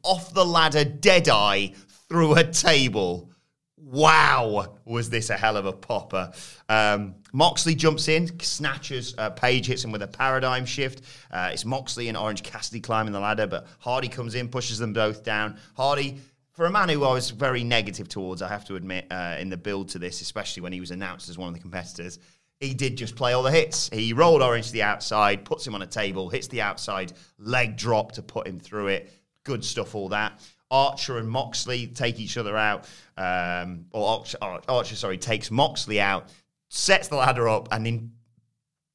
off the ladder dead eye through a table wow, was this a hell of a popper. Um, Moxley jumps in, snatches, uh, Page hits him with a paradigm shift. Uh, it's Moxley and Orange Cassidy climbing the ladder, but Hardy comes in, pushes them both down. Hardy, for a man who I was very negative towards, I have to admit, uh, in the build to this, especially when he was announced as one of the competitors, he did just play all the hits. He rolled Orange to the outside, puts him on a table, hits the outside, leg drop to put him through it. Good stuff, all that. Archer and Moxley take each other out, um, or Archer, Archer, sorry, takes Moxley out, sets the ladder up, and in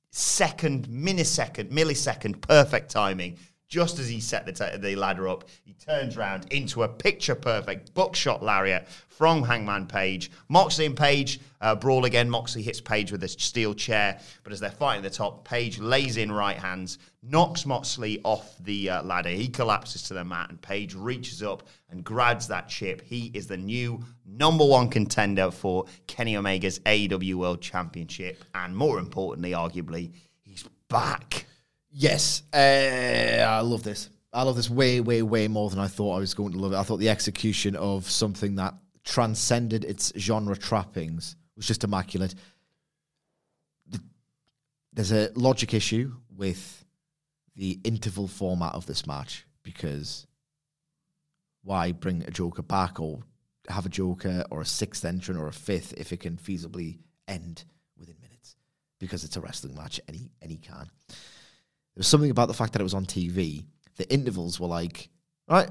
second, millisecond, millisecond, perfect timing, just as he set the, t- the ladder up, he turns around into a picture perfect buckshot lariat from Hangman Page. Moxley and Page uh, brawl again. Moxley hits Page with a steel chair, but as they're fighting the top, Page lays in right hands, knocks Moxley off the uh, ladder. He collapses to the mat, and Page reaches up and grabs that chip. He is the new number one contender for Kenny Omega's AEW World Championship, and more importantly, arguably, he's back. Yes, uh, I love this. I love this way, way, way more than I thought I was going to love it. I thought the execution of something that transcended its genre trappings was just immaculate. There's a logic issue with the interval format of this match because why bring a Joker back or have a Joker or a sixth entrant or a fifth if it can feasibly end within minutes because it's a wrestling match and he can. There was something about the fact that it was on TV. The intervals were like, right,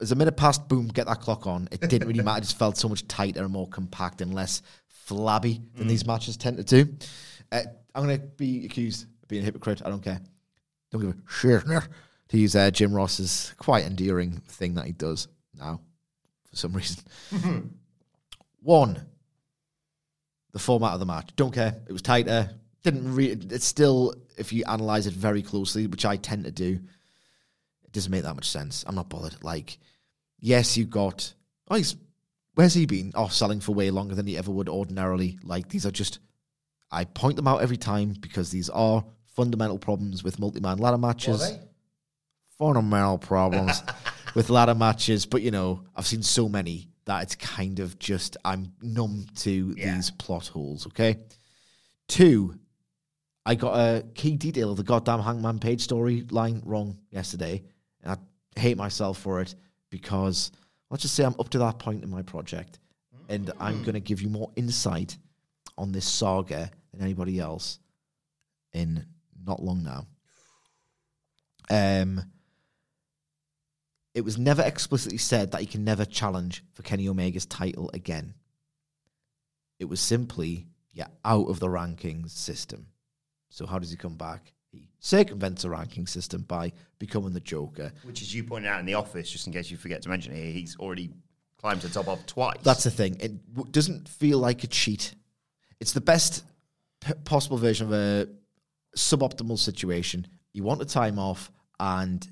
as a minute passed, boom, get that clock on. It didn't really matter. It just felt so much tighter and more compact and less flabby than these matches tend to do. Uh, I'm going to be accused of being a hypocrite. I don't care. Don't give a shit. To use uh, Jim Ross's quite endearing thing that he does now for some reason. One, the format of the match. Don't care. It was tighter. Didn't re- It's still, if you analyze it very closely, which I tend to do, it doesn't make that much sense. I'm not bothered. Like, yes, you got. Oh, he's where's he been? Oh, selling for way longer than he ever would ordinarily. Like, these are just. I point them out every time because these are fundamental problems with multi-man ladder matches. Fundamental problems with ladder matches, but you know, I've seen so many that it's kind of just I'm numb to Yeah. these plot holes. Okay. Two, I got a key detail of the goddamn Hangman Page storyline wrong yesterday, and I hate myself for it because let's just say I'm up to that point in my project, and I'm going to give you more insight on this saga than anybody else in not long now. Um, it was never explicitly said that he can never challenge for Kenny Omega's title again. It was simply, yeah, out of the rankings system. So how does he come back? He circumvents the ranking system by becoming the Joker. Which, as you pointed out in the office, just in case you forget to mention it he's already climbed to the top of twice. That's the thing. It w- doesn't feel like a cheat. It's the best p- possible version of a suboptimal situation. You want a time off, and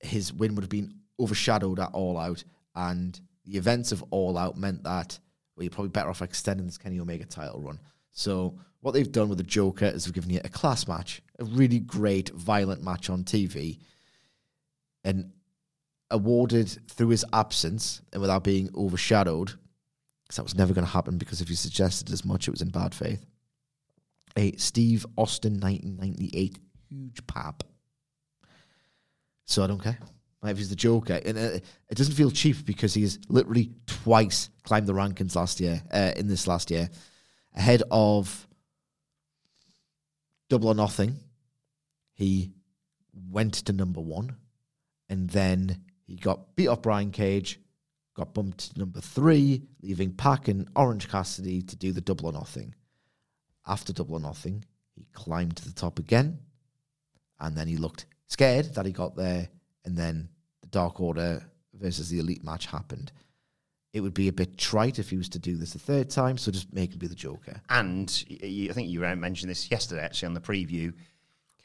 his win would have been overshadowed at All Out, and the events of All Out meant that well, you're probably better off extending this Kenny Omega title run. So what they've done with the Joker is they've given you a class match, a really great violent match on TV, and awarded through his absence and without being overshadowed, because that was never going to happen. Because if you suggested as much, it was in bad faith. A Steve Austin 1998 huge pap. So I don't care. If he's the Joker, and uh, it doesn't feel cheap because he's literally twice climbed the rankings last year. Uh, in this last year, ahead of Double or Nothing, he went to number one, and then he got beat up Brian Cage, got bumped to number three, leaving Pac and Orange Cassidy to do the Double or Nothing. After Double or Nothing, he climbed to the top again, and then he looked scared that he got there, and then the Dark Order versus the Elite match happened. It would be a bit trite if he was to do this a third time, so just make him be the Joker. And I think you mentioned this yesterday, actually, on the preview.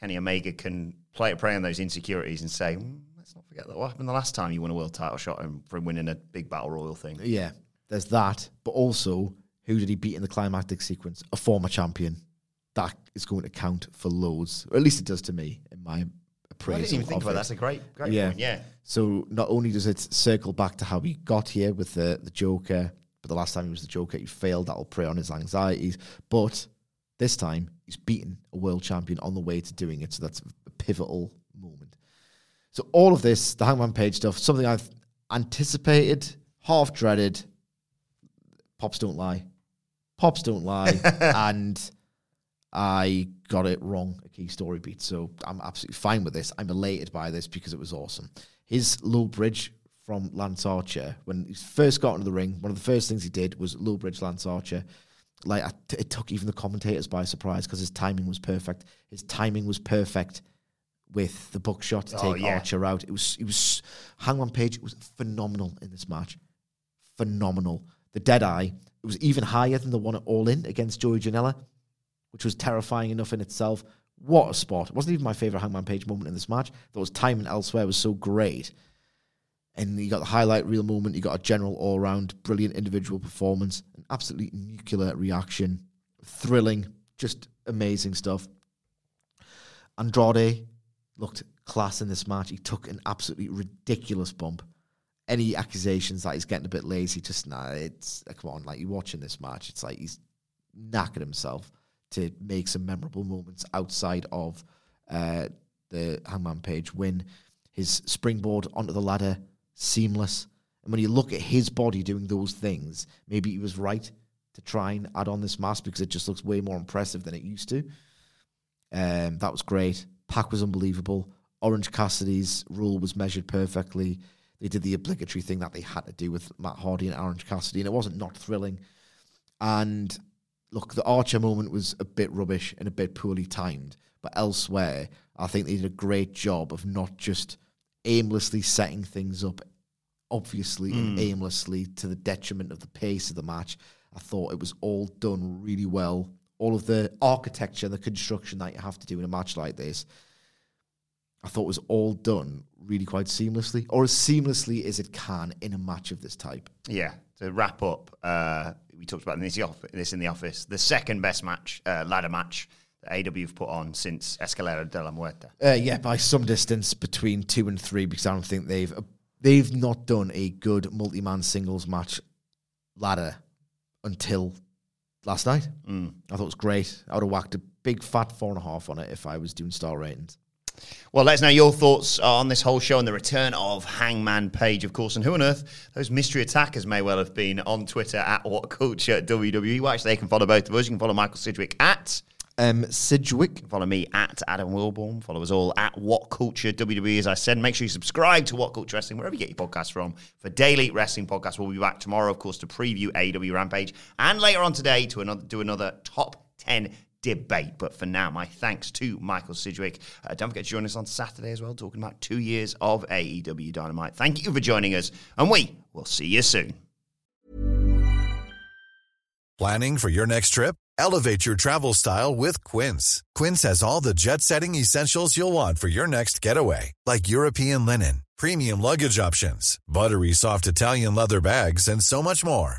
Kenny Omega can play a prey on those insecurities and say, "Mm, let's not forget that what happened the last time you won a world title shot and from winning a big battle royal thing. Yeah, there's that, but also who did he beat in the climactic sequence? A former champion. That is going to count for loads, or at least it does to me in my I didn't even think about it. that. That's a great, great Yeah. point. Yeah. So not only does it circle back to how he got here with the, the Joker, but the last time he was the Joker, he failed. That'll prey on his anxieties. But this time, he's beaten a world champion on the way to doing it. So that's a pivotal moment. So all of this, the Hangman Page stuff, something I've anticipated, half dreaded. Pops don't lie. Pops don't lie. and I got it wrong, a key story beat. So I'm absolutely fine with this. I'm elated by this because it was awesome. His low bridge from Lance Archer, when he first got into the ring, one of the first things he did was low bridge Lance Archer. Like I it took even the commentators by surprise because his timing was perfect. His timing was perfect with the buckshot to Oh, take yeah. Archer out. It was it was Hangman Page was phenomenal in this match. Phenomenal. The dead eye, it was even higher than the one at All In against Joey Janela which was terrifying enough in itself. What a spot. It wasn't even my favourite Hangman Page moment in this match. Was timing elsewhere was so great. And you got the highlight reel moment, you got a general all round brilliant individual performance, an absolutely nuclear reaction, thrilling, just amazing stuff. Andrade looked class in this match. He took an absolutely ridiculous bump. Any accusations that he's getting a bit lazy, just nah, it's come on, like you're watching this match, it's like he's knackered himself to make some memorable moments outside of uh, the Hangman Page win. His springboard onto the ladder seamless. And when you look at his body doing those things, maybe he was right to try and add on this mask because it just looks way more impressive than it used to. Um, that was great. Pac was unbelievable. Orange Cassidy's rule was measured perfectly. They did the obligatory thing that they had to do with Matt Hardy and Orange Cassidy, and it wasn't not thrilling. And look, the Archer moment was a bit rubbish and a bit poorly timed, but elsewhere, I think they did a great job of not just aimlessly setting things up, obviously and aimlessly to the detriment of the pace of the match. I thought it was all done really well. All of the architecture, and the construction that you have to do in a match like this, I thought was all done really quite seamlessly, or as seamlessly as it can in a match of this type. Yeah. To wrap up, uh, we talked about this, this in the office. The second best match, uh, ladder match that AW have put on since Escalera de la Muerte. Uh, yeah, by some distance between two and three, because I don't think they've they've not done a good multi-man singles match ladder until last night. I thought it was great. I would have whacked a big fat four and a half on it if I was doing star ratings. Well, let us know your thoughts on this whole show and the return of Hangman Page, of course, and who on earth those mystery attackers may well have been on Twitter at What Culture WWE. Watch, they can follow both of us. You can follow Michael Sidgwick at Um, Sidgwick, Follow me at Adam Wilborn. Follow us all at What Culture WWE. As I said, make sure you subscribe to What Culture Wrestling, wherever you get your podcasts from, for daily wrestling podcasts. We'll be back tomorrow, of course, to preview AEW Rampage, and later on today to another, do another top 10 debate. But for now, my thanks to Michael Sidgwick. Uh, don't forget to join us on Saturday as well, talking about two years of AEW Dynamite. Thank you for joining us, and we will see you soon. Planning for your next trip? Elevate your travel style with Quince. Quince has all the jet setting essentials you'll want for your next getaway, like European linen, premium luggage options, buttery soft Italian leather bags, and so much more.